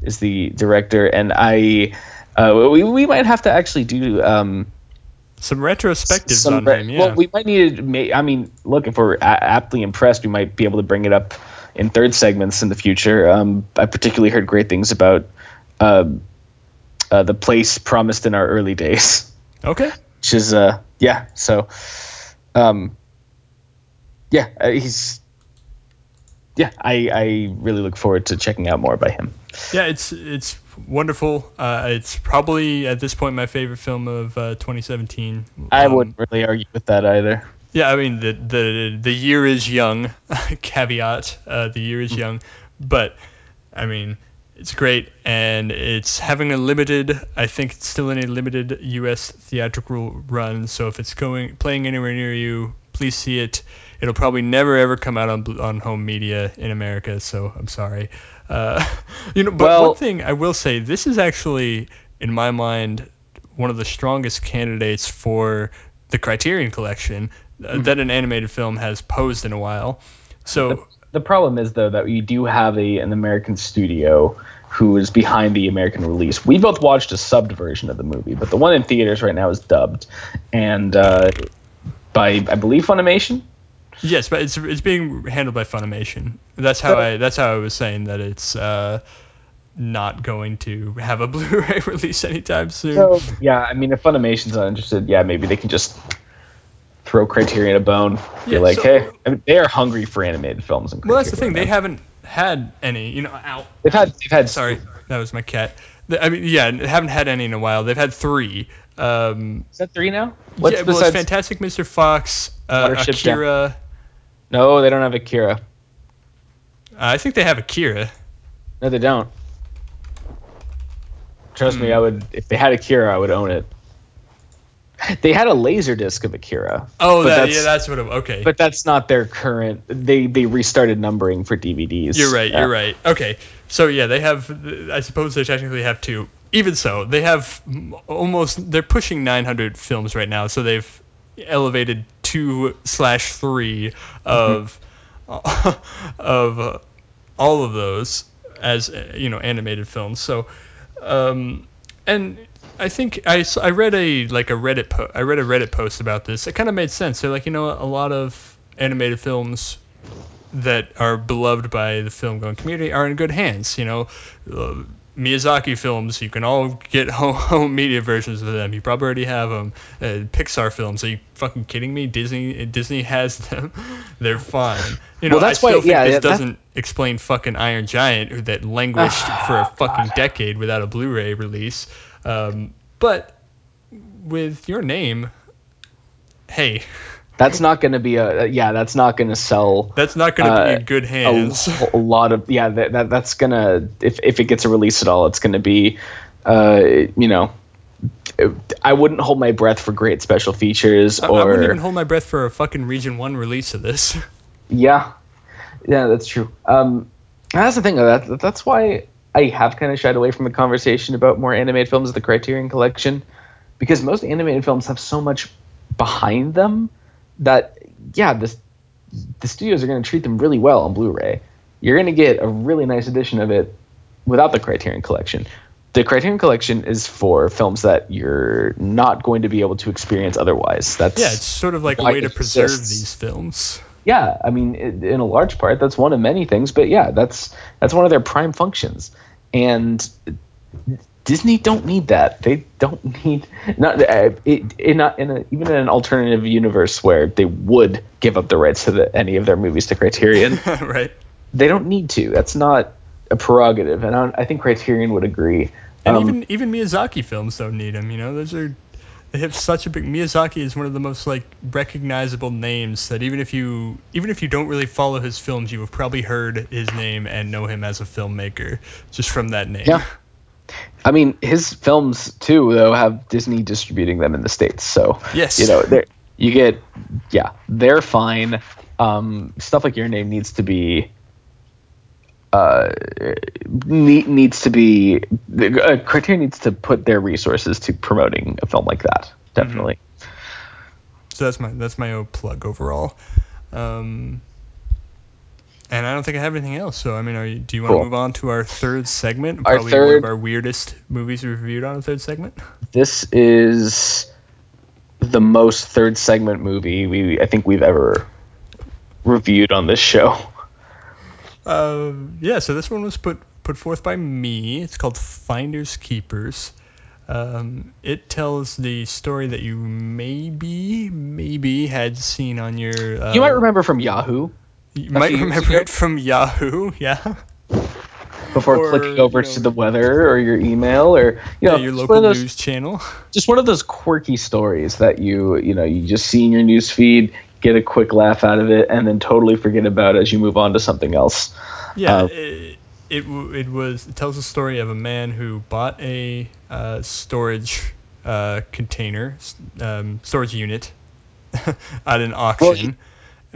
is the director, and I. Uh, we, we might have to actually do um, some retrospectives some on re- him. Yeah. Well, we might need to. ma- I mean, look, if we're a- aptly impressed, we might be able to bring it up in third segments in the future. Um, I particularly heard great things about uh, uh, the place promised in our early days, okay. which is uh, yeah. So, um, yeah, uh, he's yeah. I I really look forward to checking out more by him. Yeah, it's it's wonderful. Uh, it's probably at this point my favorite film of uh, 2017. I Um, wouldn't really argue with that either. Yeah, I mean the the the year is young. [LAUGHS] Caveat: uh, the year is young, but I mean it's great, and it's having a limited. I think it's still in a limited U.S. theatrical run. So if it's going playing anywhere near you, please see it. It'll probably never ever come out on on home media in America. So I'm sorry. Uh, [LAUGHS] you know, but Well- one thing I will say, this is actually in my mind one of the strongest candidates for the Criterion Collection uh, that an animated film has posed in a while. So The problem is though that you do have a an American studio who is behind the American release. We both watched a subbed version of the movie, but the one in theaters right now is dubbed, and uh, by I believe Funimation. Yes, but it's it's being handled by Funimation. That's how I that's how I was saying that it's uh, not going to have a [LAUGHS] Blu-ray release anytime soon. So yeah, I mean, if Funimation's not interested, yeah, maybe they can just throw Criterion a bone. Be Yeah, like, so- hey, I mean, they are hungry for animated films. And well, that's the thing. They haven't had any. You know, out. they've had they've had Sorry, that was my cat. I mean, yeah, they haven't had any in a while. They've had three. Um, Is that three now? yeah, well, besides? it's Fantastic Mr. Fox, uh, Watership Down. No, they don't have Akira. I think they have Akira. No, they don't. Trust Hmm. me, I would. If they had Akira, I would own it. They had a laser disc of Akira. Oh, that, that's- yeah, that's what. It, okay. But that's not their current. They they restarted numbering for DVDs. You're right. Yeah. You're right. Okay. So yeah, they have. I suppose they technically have two. Even so, they have almost. They're pushing 900 films right now. So they've elevated two slash three of [LAUGHS] of uh, all of those as uh, you know animated films. So um, and I think I, I read a like a Reddit po- I read a Reddit post about this. It kind of made sense. They're like you know a lot of animated films that are beloved by the film going community are in good hands. You know, uh, Miyazaki films, you can all get home, [LAUGHS] home media versions of them. You probably already have them. Uh, Pixar films, are you fucking kidding me? Disney Disney has [LAUGHS] them. They're fine. You know, Well, that's I still why- think yeah, this yeah, that- doesn't explain fucking Iron Giant who- that languished [SIGHS] for a fucking decade without a Blu-ray release. Um, but with your name, hey, That's not going to be a. Yeah, that's not going to sell. that's not going to be Uh, in good a, hands. [LAUGHS] a lot of yeah that, that that's gonna if, if it gets a release at all it's gonna be uh you know i wouldn't hold my breath for great special features I- or I wouldn't even hold my breath for a fucking Region One release of this. [LAUGHS] yeah yeah that's true um that's the thing that that's why i have kind of shied away from the conversation about more animated films of the criterion collection because most animated films have so much behind them that yeah this the studios are going to treat them really well on Blu-ray. You're going to get a really nice edition of it without the Criterion Collection. The Criterion Collection is for films that you're not going to be able to experience otherwise. That's yeah, it's sort of like a way to preserve these films. yeah. I mean, i- in a large part, that's one of many things. But yeah, that's that's one of their prime functions. And Disney don't need that. They don't need not uh, it, in a, in a, even in an alternative universe where they would give up the rights to the, any of their movies to Criterion. [LAUGHS] right. they don't need to. That's not a prerogative, and I, I think Criterion would agree. And Um, even even Miyazaki films don't need them. You know, those are they have such a big Miyazaki is one of the most like recognizable names that even if you even if you don't really follow his films, you have probably heard his name and know him as a filmmaker just from that name. Yeah. I mean, his films too, though, have Disney distributing them in the states. So Yes. you know, you get, yeah, they're fine. Um, stuff like Your Name needs to be, uh, need, needs to be, the uh, Criterion needs to put their resources to promoting a film like that. Definitely. So that's my that's my old plug overall. Um, and I don't think I have anything else. So I mean, are you, do you want to Cool. move on to our third segment? Our Probably one third- of our weirdest movies we reviewed on a third segment. This is the most third segment movie we I think we've ever reviewed on this show. [LAUGHS] Uh, yeah. So this one was put put forth by me. It's called Finders Keepers. Um, it tells the story that you maybe maybe had seen on your. Uh, you might remember from Yahoo. You might remember ago. it from Yahoo. [LAUGHS] Yeah. before Or, clicking over you know- to the weather or your email or you know yeah, your local one of those, news channel. [LAUGHS] just one of those quirky stories that you you know you just see in your news feed get a quick laugh out of it and then totally forget about as you move on to something else Yeah, Uh, it, it it was it tells the story of a man who bought a uh, storage uh, container, um, storage unit [LAUGHS] at an auction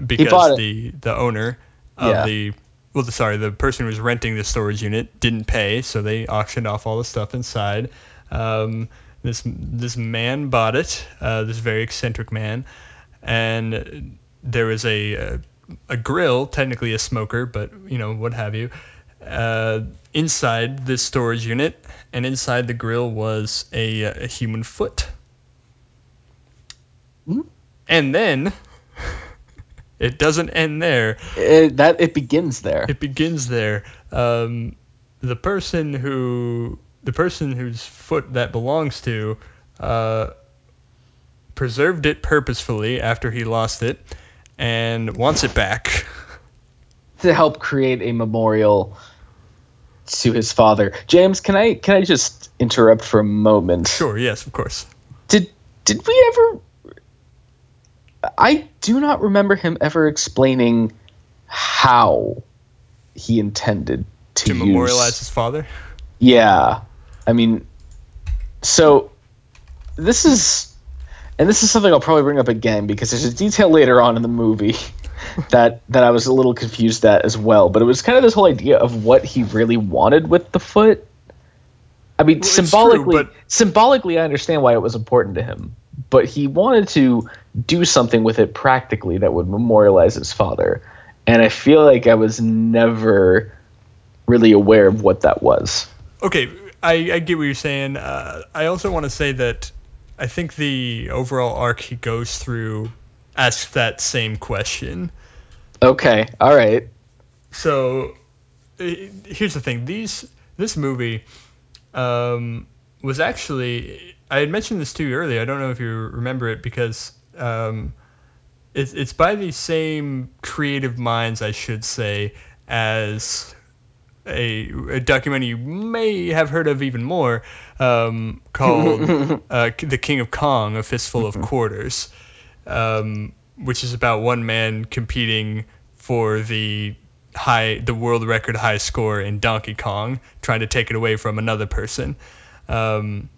because the the owner of Yeah. the well, the, sorry, the person who was renting the storage unit didn't pay, so they auctioned off all the stuff inside. Um, this this man bought it, uh, this very eccentric man, and there was a uh, a grill, technically a smoker, but you know what have you, uh, inside this storage unit, and inside the grill was a, a human foot. Hmm? And then it doesn't end there. it, that it begins there It begins there. Um, the person who the person whose foot that belongs to uh, preserved it purposefully after he lost it and wants it back. [LAUGHS] to help create a memorial to his father james can i can i just interrupt for a moment Sure, yes, of course. did did we ever i do not remember him ever explaining how he intended to, To use, memorialize his father. yeah i mean so this is and this is something i'll probably bring up again because there's a detail later on in the movie [LAUGHS] that that i was a little confused at as well but it was kind of this whole idea of what he really wanted with the foot i mean Well, it's true, symbolically but- symbolically i understand why it was important to him but he wanted to do something with it practically that would memorialize his father and i feel like i was never really aware of what that was Okay, I, I get what you're saying. Uh, I also want to say that I think the overall arc he goes through asks that same question. okay all right So here's the thing: these this movie um, was actually I had mentioned this to you earlier. I don't know if you remember it because um, it's it's by the same creative minds, I should say, as a, a documentary you may have heard of even more um, [LAUGHS] called uh, The King of Kong: A Fistful of Quarters, um, which is about one man competing for the high the world record high score in Donkey Kong, trying to take it away from another person, um,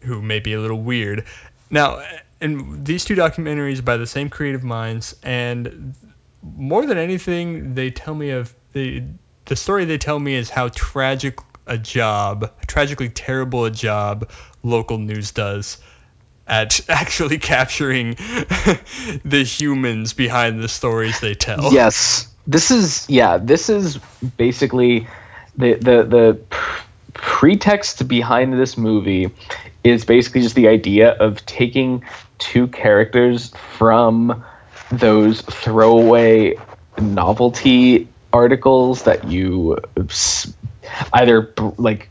who may be a little weird. Now, and these two documentaries by the same creative minds, and more than anything, they tell me of the the story they tell me is how tragic a job, tragically terrible a job local news does at [LAUGHS] actually capturing [LAUGHS] the humans behind the stories they tell. Yes, this is yeah. This is basically the the the pretext behind this movie is basically just the idea of taking two characters from those throwaway novelty articles that you either like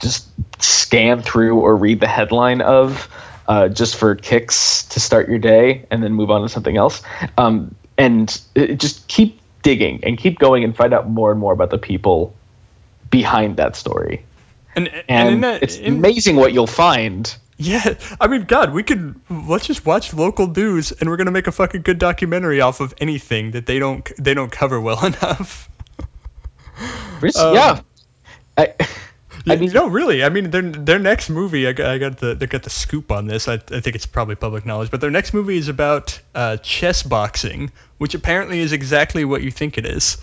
just scan through or read the headline of uh, just for kicks to start your day and then move on to something else. Um, and uh, just keep digging and keep going and find out more and more about the people behind that story. And, and, and in that, it's in, amazing what you'll find Yeah, I mean, God, we could let's just watch local news, and we're gonna make a fucking good documentary off of anything that they don't they don't cover well [LAUGHS] enough. Um, yeah. I, I mean, no, really. I mean, their their next movie, I got, I got the they got the scoop on this. I, I think it's probably public knowledge, but their next movie is about uh, chess boxing, which apparently is exactly what you think it is.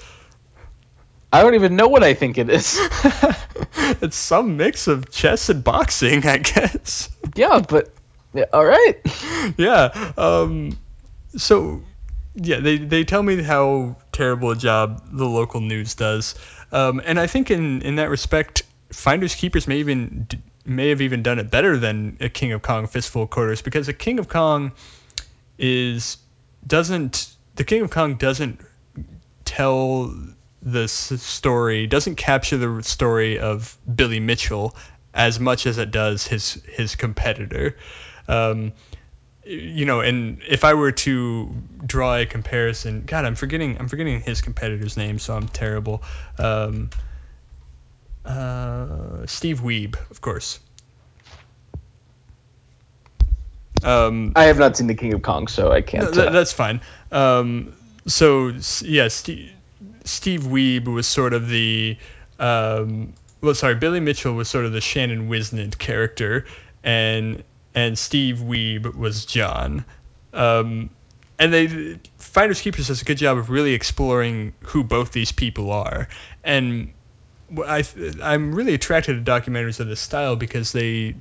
I don't even know what I think it is. [LAUGHS] it's some mix of chess and boxing, I guess. yeah, but yeah, all right. yeah. Um. So, yeah, they they tell me how terrible a job the local news does. Um, and I think in in that respect, Finders Keepers may even may have even done it better than a King of Kong Fistful of Quarters because a King of Kong is doesn't the King of Kong doesn't tell the story doesn't capture the story of Billy Mitchell as much as it does his his competitor. Um, you know, and if I were to draw a comparison, God, I'm forgetting I'm forgetting his competitor's name, so I'm terrible. Um, uh, Steve Wiebe, of course. Um, I have not seen the King of Kong, so I can't. Th- uh, that's fine. Um, so yeah, Steve, Wiebe was sort of the um, well, sorry, Billy Mitchell was sort of the Shannon Whisnant character, and and Steve Wiebe was John. Um, and they Finders Keepers does a good job of really exploring who both these people are, and I I'm really attracted to documentaries of this style because they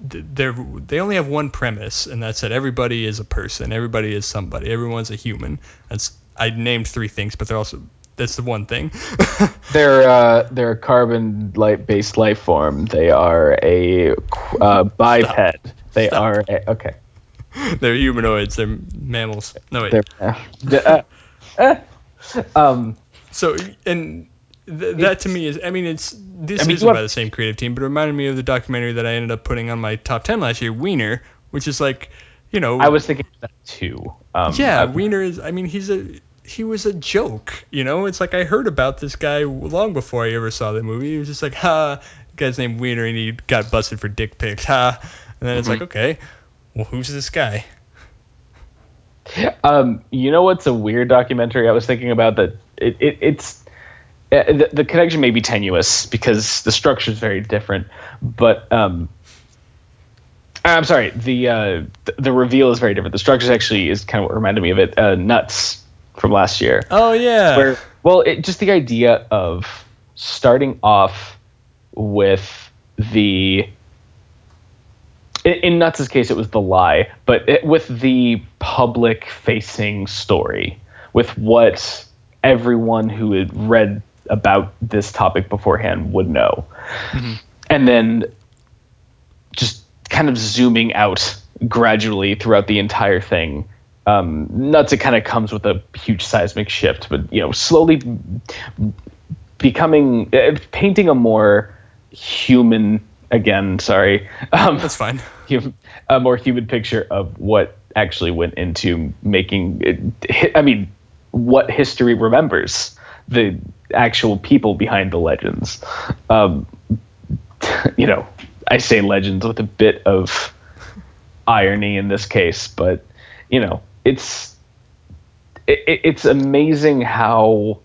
they're they only have one premise, and that's that everybody is a person, everybody is somebody, everyone's a human. That's I named three things, but they're also that's the one thing. [LAUGHS] they're uh, they're a carbon light based life form. They are a uh, biped. Stop. They Stop. are a, okay. They're humanoids. They're mammals. No wait. They're, uh, uh, um. So and th- that to me is I mean it's this I mean, isn't by the same creative team, but it reminded me of the documentary that I ended up putting on my top ten last year, Weiner, which is like, you know. I was thinking that too. Um, yeah, I, Weiner is. I mean, he's a he was a joke. You know, it's like I heard about this guy long before I ever saw the movie. He was just like, ha, guy's named Weiner and he got busted for dick pics, ha. And then it's mm-hmm. like, okay, well, who's this guy? Um, you know what's a weird documentary I was thinking about that it, it it's uh, the, the, connection may be tenuous because the structure is very different, but um, I'm sorry, the, uh, the, the reveal is very different. The structure actually is kind of what reminded me of it. Uh, Nuts from last year. Oh yeah. Where well, it, just the idea of starting off with the in Nuts' case, it was the lie, but it, with the public facing story, with what everyone who had read about this topic beforehand would know. Mm-hmm. And then just kind of zooming out gradually throughout the entire thing. Um, nuts, it kind of comes with a huge seismic shift, but you know, slowly becoming uh, painting a more human again. Sorry, um, that's fine. [LAUGHS] a more human picture of what actually went into making it. I mean, what history remembers the actual people behind the legends. Um, [LAUGHS] you know, I say legends with a bit of irony in this case, but you know, it's it, it's amazing how.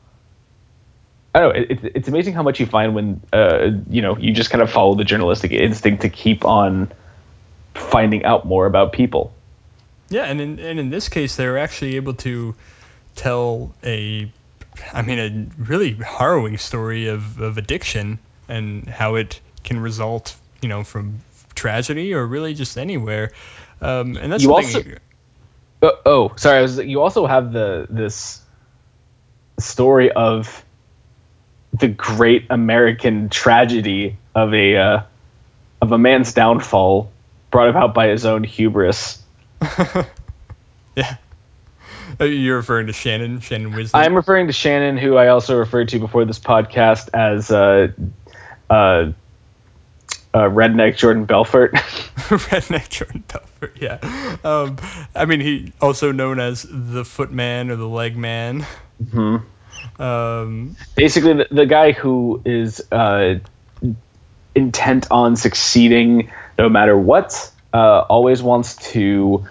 I don't know. It, it's amazing how much you find when uh, you know you just kind of follow the journalistic instinct to keep on finding out more about people. Yeah, and in and in this case, they're actually able to tell a I mean, a really harrowing story of, of addiction and how it can result, you know, from tragedy or really just anywhere. Um, and that's you also. Oh, sorry. Was, you also have the this story of the great American tragedy of a uh, of a man's downfall brought about by his own hubris. [LAUGHS] yeah. You're referring to Shannon, Shannon Whisnant. I'm referring to Shannon, who I also referred to before this podcast as uh, uh, uh, redneck Jordan Belfort. [LAUGHS] [LAUGHS] redneck Jordan Belfort, yeah. Um, I mean, he also known as the Footman or the Leg Man. Mm-hmm. Um, Basically, the, the, guy who is uh, intent on succeeding no matter what, uh, always wants to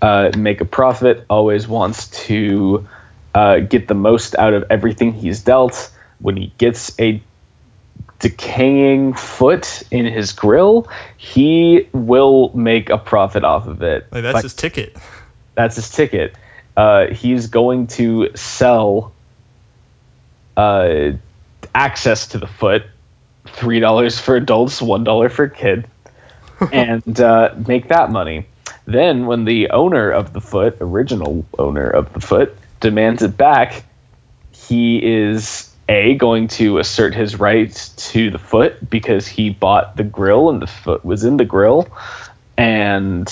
uh, make a profit, always wants to uh, get the most out of everything he's dealt. When he gets a decaying foot in his grill, he will make a profit off of it. Like that's But his ticket. that's his ticket. Uh, he's going to sell uh, access to the foot, three dollars for adults, one dollar for kid, [LAUGHS] and uh, make that money. Then, when the owner of the foot, original owner of the foot, demands it back, he is a going to assert his right to the foot because he bought the grill and the foot was in the grill, and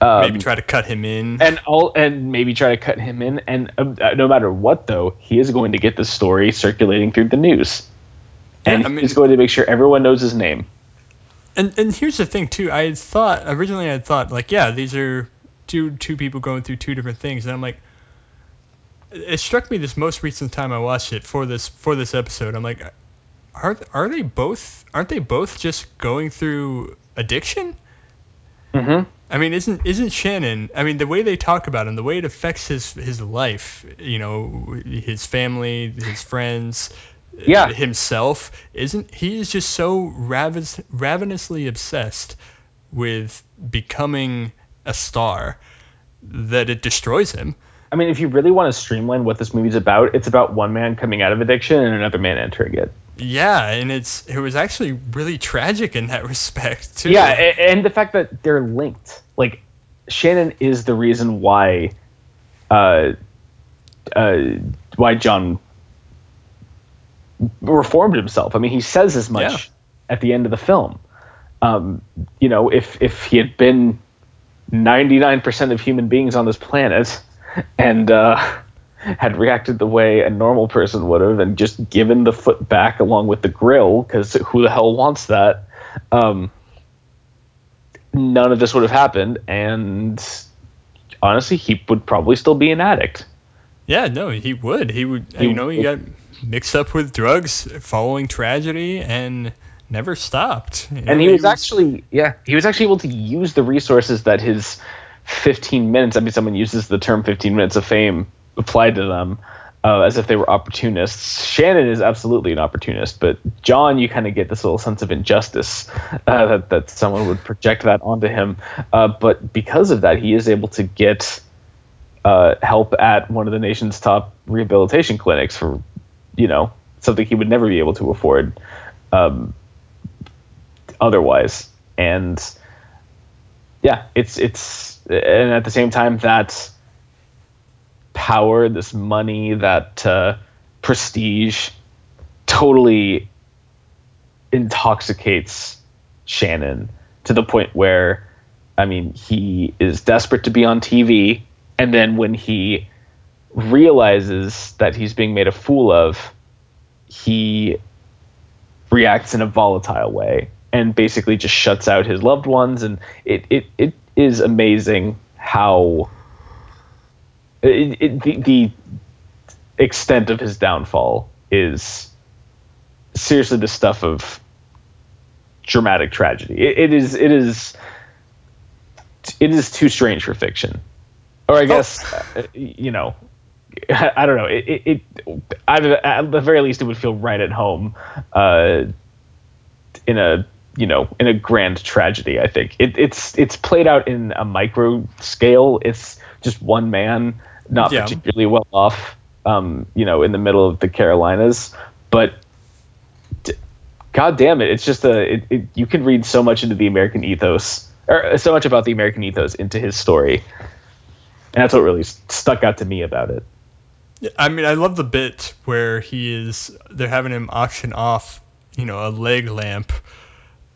um, Maybe try to cut him in. and all and maybe try to cut him in. And uh, no matter what though he is going to get the story circulating through the news. And Yeah, I mean- he's going to make sure everyone knows his name. And and here's the thing too. I had thought originally I had thought like yeah these are two two people going through two different things. And I'm like it struck me this most recent time I watched it for this for this episode. I'm like are are they both aren't they both just going through addiction? mm-hmm. I mean, isn't isn't Shannon? I mean, the way they talk about him, the way it affects his his life, you know, his family, his friends, Yeah. himself. Isn't he is just so ravis, ravenously obsessed with becoming a star that it destroys him. I mean if you really want to streamline what this movie's about it's about one man coming out of addiction and another man entering it Yeah, and it's it was actually really tragic in that [LAUGHS] respect too. yeah a- and the fact that they're linked like shannon is the reason why uh uh why john reformed himself i mean he says as much Yeah. at the end of the film um you know if if he had been 99% of human beings on this planet and uh [LAUGHS] had reacted the way a normal person would have and just given the foot back along with the grill because who the hell wants that um none of this would have happened and honestly he would probably still be an addict Yeah, no, he would. He would. He you know, he got mixed up with drugs following tragedy and never stopped. You and know, he was actually yeah he was actually able to use the resources that his 15 minutes i mean someone uses the term 15 minutes of fame applied to them uh, as if they were opportunists. Shannon is absolutely an opportunist but john you kind of get this little sense of injustice uh, that, that someone would project that onto him. Uh, but because of that he is able to get uh, help at one of the nation's top rehabilitation clinics for you know something he would never be able to afford um, otherwise. And yeah it's it's and at the same time that power this money that uh, prestige totally intoxicates shannon to the point where i mean he is desperate to be on tv and then when he realizes that he's being made a fool of he reacts in a volatile way and basically just shuts out his loved ones and it it, it is amazing how it, it, the, the extent of his downfall is seriously the stuff of dramatic tragedy. It, it is it is it is too strange for fiction. Or i guess uh, you know [LAUGHS] I don't know. It, it, it at, at the very least, it would feel right at home, uh, in a you know in a grand tragedy. I think it, it's it's played out in a micro scale. It's just one man, not Yeah. particularly well off, um, you know, in the middle of the Carolinas, but. d- God damn it! It's just a. It, it, you can read so much into the American ethos, or so much about the American ethos into his story, and that's what really stuck out to me about it. I mean, I love the bit where he is. They're having him auction off, you know, a leg lamp,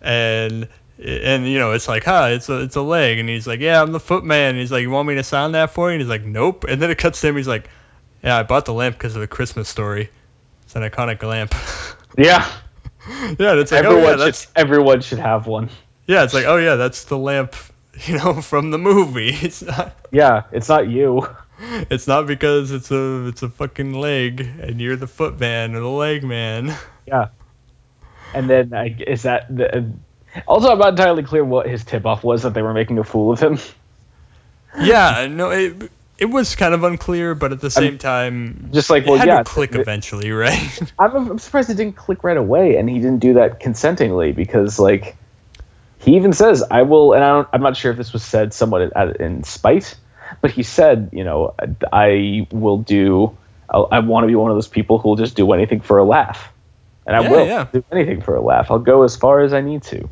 and and you know it's like, huh, it's a it's a leg, and he's like, yeah, I'm the footman. And he's like, you want me to sign that for you? And he's like, nope. And then it cuts to him. He's like, yeah, I bought the lamp because of the Christmas story. It's an iconic lamp. [LAUGHS] Yeah, yeah, and it's like, oh everyone yeah, should that's everyone should have one. yeah, it's like, oh yeah, that's the lamp, [LAUGHS] you know, from the movie. [LAUGHS] It's not. Yeah, it's not you. It's not because it's a it's a fucking leg and you're the footman or the leg man. Yeah, and then I, is that the, Also, I'm not entirely clear what his tip off was that they were making a fool of him. Yeah, no, it it was kind of unclear, but at the same time, Just like, it well, had yeah, to click it- eventually, right? [LAUGHS] I'm, I'm surprised it didn't click right away, and he didn't do that consentingly because, like, he even says, "I will," and I don't, I'm not sure if this was said somewhat in, in spite, but he said, you know, I will do. I'll, I want to be one of those people who will just do anything for a laugh, and I Yeah, will yeah. do anything for a laugh. I'll go as far as I need to.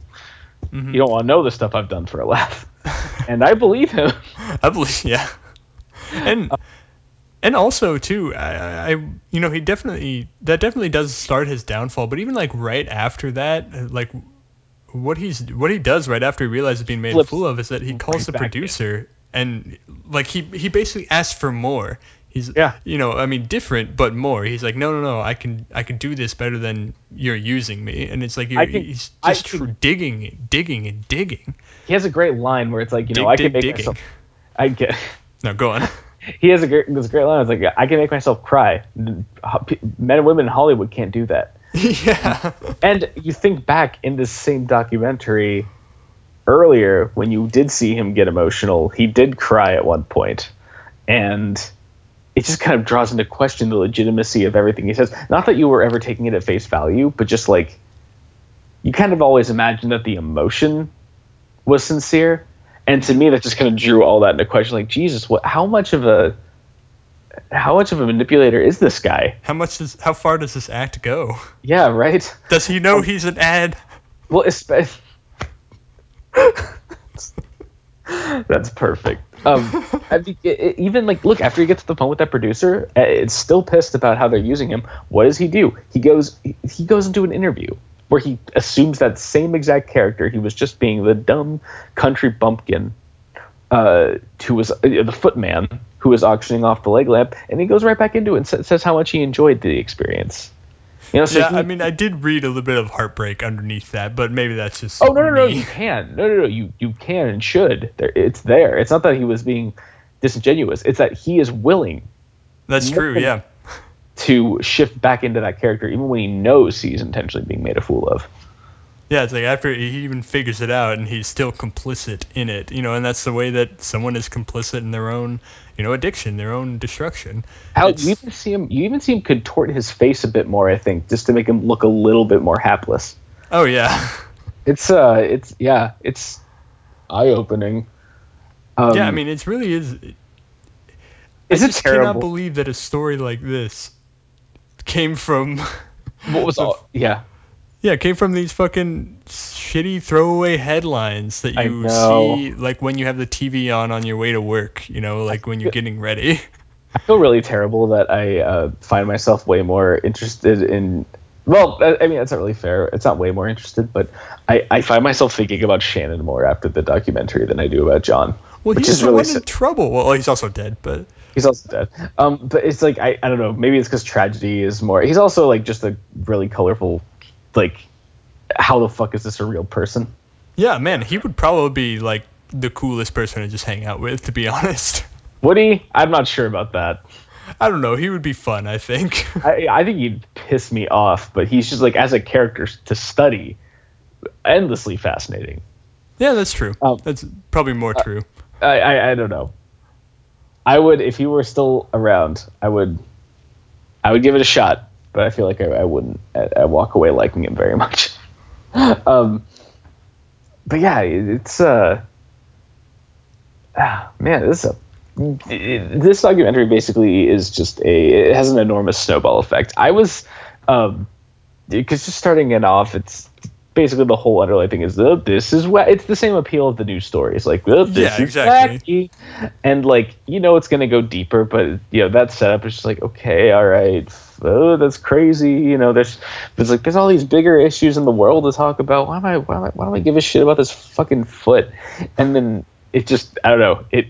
Mhm. You don't want to know the stuff I've done for a laugh, [LAUGHS] and I believe him. I believe, yeah. And and also too, I, I you know he definitely that definitely does start his downfall. But even like right after that, like what he's what he does right after he realizes being made a fool of is that he calls right the back in. producer and like he he basically asks for more. He's Yeah. you know I mean different but more. He's like no no no I can I can do this better than you're using me. And it's like can- he's just can- digging digging and digging. He has a great line where it's like, you know, Dig, I dig, can make digging. myself. I get. [LAUGHS] No go on. [LAUGHS] he has a great, this great line. It's like, I can make myself cry. Men and women in Hollywood can't do that. [LAUGHS] yeah. And you think back in this same documentary earlier when you did see him get emotional, he did cry at one point, and it just kind of draws into question the legitimacy of everything he says. Not that you were ever taking it at face value, but just like you kind of always imagined that the emotion was sincere. And to me, that just kind of drew all that into question. Like, Jesus, what? How much of a how much of a manipulator is this guy? How much does how far does this act go? Yeah, right. Does he know um, he's an ad? Well, espe- [LAUGHS] That's perfect. Um, [LAUGHS] it, even like, look, after he gets to the phone with that producer, uh, it's still pissed about how they're using him. What does he do? He goes, he, he goes into an interview where he assumes that same exact character. He was just being the dumb country bumpkin, uh, who was uh, the footman who was auctioning off the leg lamp, and he goes right back into it and sa- says how much he enjoyed the experience. You know, so Yeah, he- I mean, I did read a little bit of heartbreak underneath that, but maybe that's just. Oh no no no! You can no no no you you can and should. There, it's there. It's not that he was being disingenuous. It's that he is willing That's true. Yeah. to shift back into that character, even when he knows he's intentionally being made a fool of. Yeah, it's like after he even figures it out and he's still complicit in it, you know, and that's the way that someone is complicit in their own, you know, addiction, their own destruction. How It's- you even see him? You even see him contort his face a bit more. I think just to make him look a little bit more hapless. Oh yeah, [LAUGHS] It's uh, it's yeah, it's eye opening. Um, yeah. I mean, it's really is. is I it just cannot believe that a story like this came from. what was [LAUGHS] all? Yeah, Yeah, it came from these fucking shitty throwaway headlines that you see like when you have the TV on on your way to work, you know, like when you're getting ready. [LAUGHS] I feel really terrible that I uh, find myself way more interested in. Well, I I mean, that's not really fair. It's not way more interested, but I, I find myself thinking about Shannon more after the documentary than I do about John. Well, which he's is really in trouble. Well, he's also dead, but He's also dead. Um, but it's like I, I don't know. Maybe it's because tragedy is more. He's also like just a really colorful, like, how the fuck is this a real person? yeah, man, he would probably be like the coolest person to just hang out with, to be [LAUGHS] honest. Would he? I'm not sure about that. I don't know. He would be fun, I think. [LAUGHS] I, I think he'd piss me off, but he's just like as a character to study, endlessly fascinating. yeah, that's true. Um, that's probably more true. I, I, I don't know. I would if he were still around. I would. I would give it a shot, but I feel like I, I wouldn't. I, I walk away liking him very [LAUGHS] much. um, but yeah, it- it's uh, ah, man, this is a. it- this documentary basically is just a. It has an enormous snowball effect. I was, um, because just starting it off, it's basically the whole underlying thing is oh, this is what it's the same appeal of the news stories like oh, this Yeah, is exactly. wacky. and like you know it's gonna go deeper but you know that setup is just like okay all right oh that's crazy you know there's there's like there's all these bigger issues in the world to talk about why am I why, am I, why do I give a shit about this fucking foot and then it just I don't know it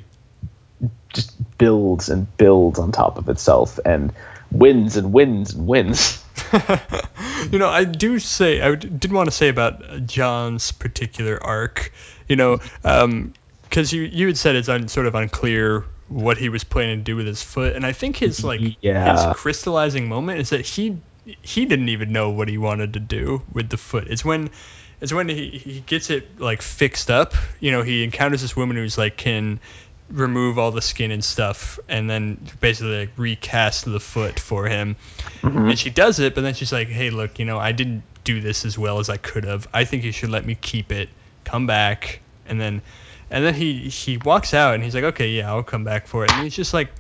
just builds and builds on top of itself and wins and wins and wins [LAUGHS] you know, I do say I did want to say about John's particular arc. You know, um, because you you had said it's un, sort of unclear what he was planning to do with his foot, and I think his like Yeah. his crystallizing moment is that he he didn't even know what he wanted to do with the foot. It's when is when he, he gets it like fixed up. You know, he encounters this woman who's like can remove all the skin and stuff, and then basically like recast the foot for him. Mm-hmm. And she does it, but then she's like, "Hey, look, you know, I didn't do this as well as I could have. I think you should let me keep it. Come back." And then, and then he he walks out, and he's like, "Okay, yeah, I'll come back for it." And he's just like,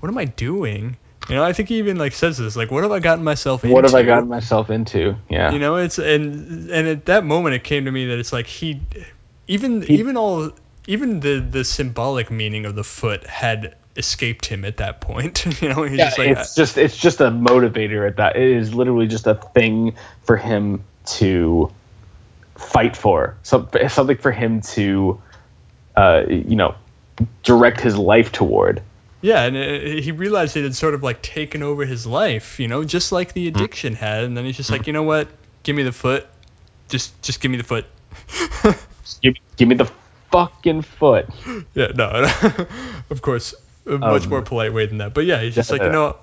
"What am I doing?" You know, I think he even like says this, like, "What have I gotten myself into?" What have I gotten myself into? Yeah. You know, it's and and at that moment it came to me that it's like he, even He- even all even the the symbolic meaning of the foot had escaped him at that point. [LAUGHS] you know, he's yeah, just like, it's just it's just a motivator at that. It is literally just a thing for him to fight for. Some, something for him to, uh, you know, direct his life toward. yeah, and uh, he realized it had sort of like taken over his life. You know, just like the addiction had. And then he's just like, you know what? Give me the foot. Just just give me the foot. [LAUGHS] Give, give me the fucking foot. [LAUGHS] Yeah, no, [LAUGHS] of course, a much Um, more polite way than that. But yeah, he's just like, you know,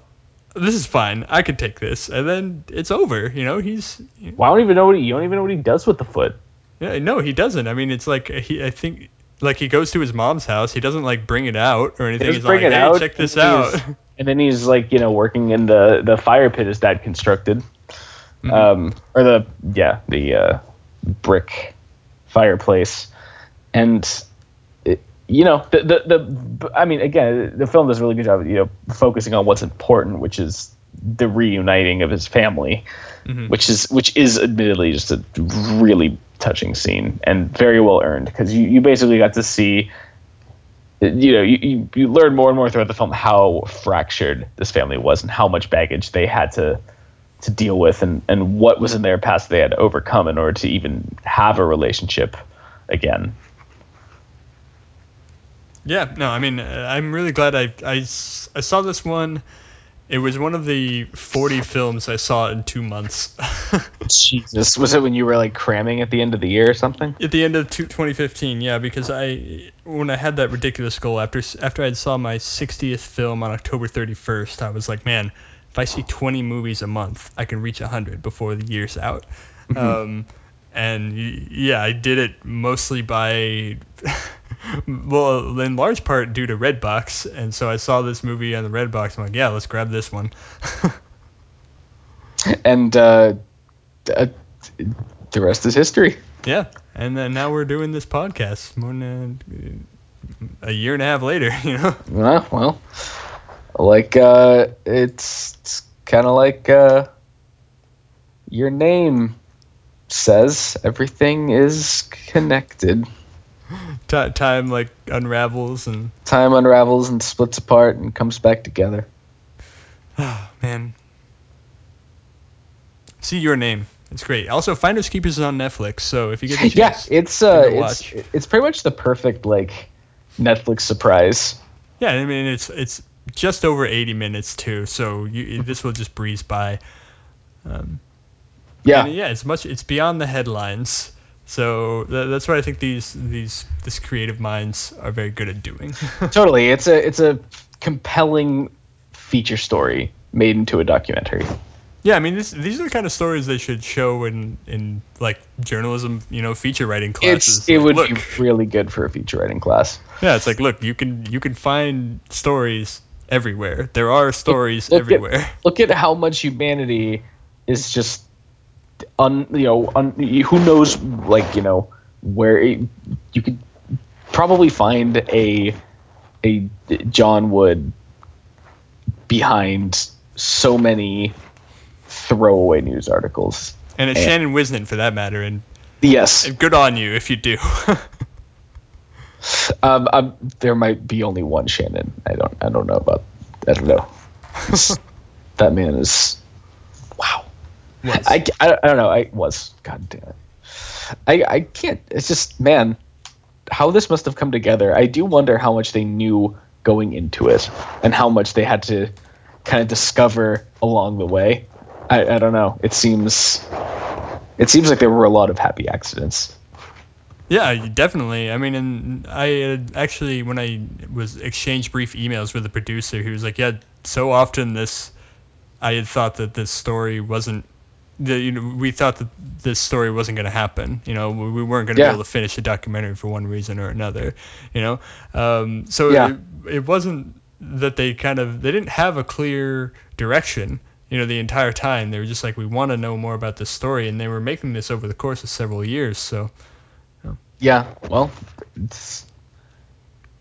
this is fine. I can take this, and then it's over. You know, he's Well, I don't even know what he, you don't even know what he does with the foot. yeah, no, he doesn't. I mean, it's like he, I think, like he goes to his mom's house. He doesn't like bring it out or anything. He's bring like, it hey, out. check this out. And then he's like, you know, working in the the fire pit his dad constructed, Mm-hmm. um, or the yeah the uh, brick fireplace, and it, you know the, the the I mean again the film does a really good job of you know focusing on what's important, which is the reuniting of his family, Mhm. which is which is admittedly just a really touching scene and very well earned because you, you basically got to see you know, you, you, you learn more and more throughout the film how fractured this family was and how much baggage they had to to deal with and, and what was in their past they had to overcome in order to even have a relationship again. Yeah, no, I mean, uh, I'm really glad I, I, I saw this one. It was one of the 40 films I saw in two months. [LAUGHS] Jesus. Was it when you were like cramming at the end of the year or something? At the end of two- 2015, yeah, because I when I had that ridiculous goal after after I saw my 60th film on October 31st, I was like, man, if I see 20 movies a month, I can reach 100 before the year's out. Um, and yeah, I did it mostly by, [LAUGHS] well, in large part due to Redbox, and so I saw this movie on the Redbox. I'm like, yeah, let's grab this one. [LAUGHS] And uh, uh, the rest is history. yeah, and then now we're doing this podcast more than uh, a year and a half later, [LAUGHS] you know. Well, well like uh, it's, it's kind of like uh, your name says everything is connected. [LAUGHS] Ti time like unravels and time unravels and splits apart and comes back together. oh [SIGHS] man. See your name. It's great. Also finders keepers is on netflix so if you get the [LAUGHS] Yeah, it's uh, give it a it's it's pretty much the perfect like Netflix surprise. yeah i mean it's it's just over 80 minutes too so you this will just breeze by. Um, Yeah, yeah it's much it's beyond the headlines so tha that's what i think these these this creative minds are very good at doing [LAUGHS] totally. It's a it's a compelling feature story made into a documentary. Yeah, I mean, this, these are the kind of stories they should show in, in like journalism, you know, feature writing classes. It's it Like, would look, be really good for a feature writing class. yeah, it's like, look, you can you can find stories everywhere. There are stories look at- everywhere. Look at how much humanity is just un you know un, who knows like you know where it, you could probably find a a John Wood behind so many throwaway news articles. And it's Yeah. Shannon Whisnant for that matter, and, Yes, and good on you if you do. [LAUGHS] um, um, there might be only one Shannon. I don't I don't know about I don't know. [LAUGHS] that man is wow. Was. I, I, I don't know. I was. God damn it. I, I can't. It's just, man, how this must have come together. I do wonder how much they knew going into it and how much they had to kind of discover along the way. I, I don't know. It seems. It seems like there were a lot of happy accidents. Yeah, definitely. I mean, and I actually, when I was exchanged brief emails with the producer, he was like, "Yeah, so often this, I had thought that this story wasn't the, you know, we thought that this story wasn't going to happen. You know, we we weren't going to Yeah. be able to finish the documentary for one reason or another. You know, um, so Yeah. it, it wasn't that they kind of they didn't have a clear direction. You know, the entire time they were just like, we want to know more about this story, and they were making this over the course of several years. So Yeah, well, it's,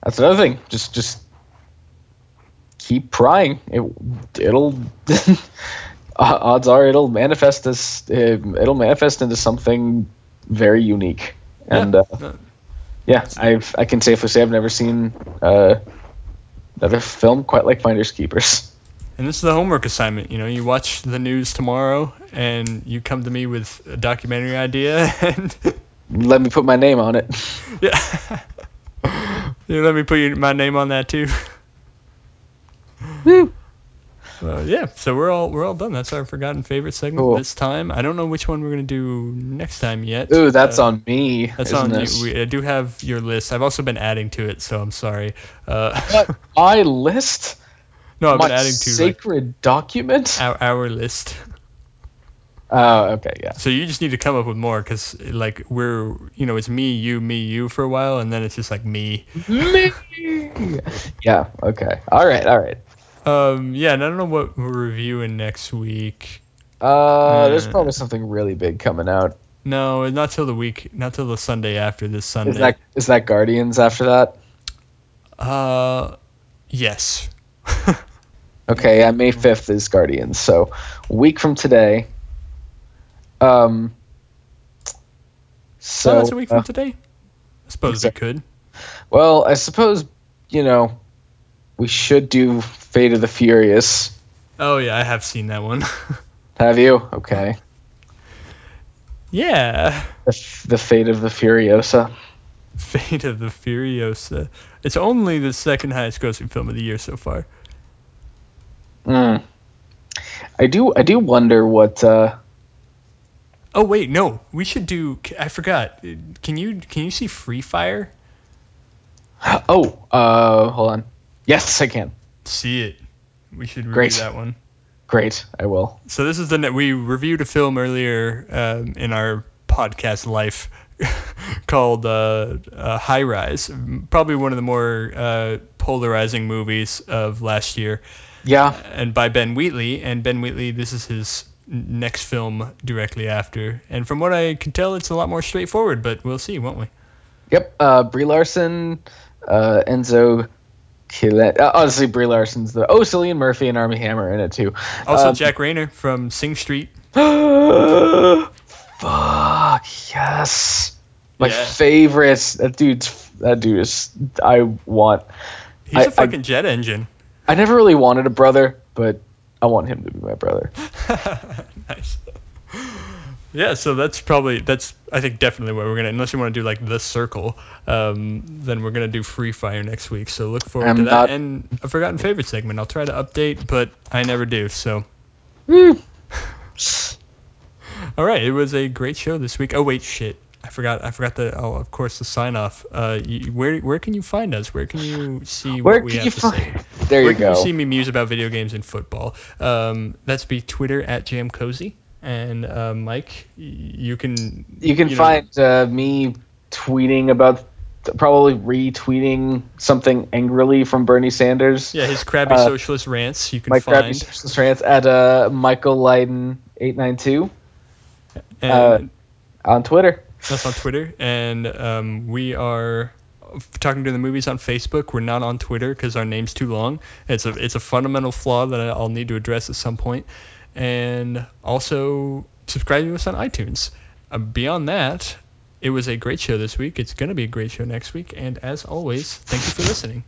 that's another thing. Just just keep prying. It it'll [LAUGHS] [LAUGHS] odds are it'll manifest as uh, it'll manifest into something very unique. And yeah, uh, yeah, I've I can safely say I've never seen uh, another film quite like Finders Keepers. And this is the homework assignment. You know, you watch the news tomorrow, and you come to me with a documentary idea, [LAUGHS] and Let me put my name on it. [LAUGHS] yeah, you let me put your, my name on that too. Woo. Uh, yeah, so we're all we're all done. That's our forgotten favorite segment Cool. this time. I don't know which one we're gonna do next time yet. Ooh, that's Uh, on me. That's on it? you. We, I do have your list. I've also been adding to it, so I'm sorry. Uh, What? My list? [LAUGHS] no, I've my been adding to like, sacred document? our, our list. Oh, okay, yeah. So you just need to come up with more, cause like we're you know it's me, you, me, you for a while, and then it's just like me. Me. [LAUGHS] Yeah. Okay. All right. All right. Um, yeah, and I don't know what we're reviewing next week. Uh, there's Uh, probably something really big coming out. No, not till the week, not till the Sunday after this Sunday. Is that is that Guardians after that? Uh, yes. [LAUGHS] Okay. Yeah. May fifth is Guardians. So week from today. Um. So oh, that's a week from uh, today. I suppose we could. well, I suppose you know we should do Fate of the Furious. Oh yeah, I have seen that one. [LAUGHS] Have you? Okay. yeah. The, the Fate of the Furiosa. Fate of the Furiosa. It's only the second highest grossing film of the year so far. Mm. I do. I do wonder what. Uh, Oh wait, no, we should do. I forgot. Can you can you see Free Fire? oh. Uh. Hold on. Yes, I can. See it. We should review Great. that one. Great. I will. So this is the we reviewed a film earlier um, in our podcast life [LAUGHS] called uh, uh, High Rise. Probably one of the more uh, polarizing movies of last year, Yeah. and by Ben Wheatley. And Ben Wheatley, this is his next film directly after. And from what I can tell, it's a lot more straightforward. But we'll see, won't we? Yep. Uh, Brie Larson, uh, Enzo Cilenti. Uh, honestly, Brie Larson's the. Oh, Cillian Murphy and Armie Hammer in it too. Also, Um, Jack Reynor from Sing Street. [GASPS] Fuck yes. My Yeah. favorite. That dude's. That dude is. I want. He's I- a fucking jet engine. I never really wanted a brother, but I want him to be my brother. [LAUGHS] nice. Yeah, so that's probably that's I think definitely what we're gonna unless you want to do like the circle, um, then we're gonna do Free Fire next week. So look forward I'm to that not- and a forgotten favorite segment. I'll try to update, but I never do. So [LAUGHS] all right, it was a great show this week. Oh wait, shit, I forgot I forgot the oh of course the sign off. Uh, you, where where can you find us? Where can you see Where what we can have you to find? say? There Where you can go. you see me muse about video games and football? Um, that's be Twitter at Jam Cozy. And uh, Mike, you can You can know- find uh, me tweeting about, probably retweeting something angrily from Bernie Sanders. yeah his crabby uh, socialist rants. You can My find socialist rants at uh, Michael Leiden eight nine two and uh, on Twitter. that's on Twitter. And um, we are talking to the movies on Facebook. We're not on Twitter because our name's too long. It's a it's a fundamental flaw that I'll need to address at some point. And also subscribe to us on iTunes. Uh, beyond that, it was a great show this week. It's going to be a great show next week. And as always, thank you for listening.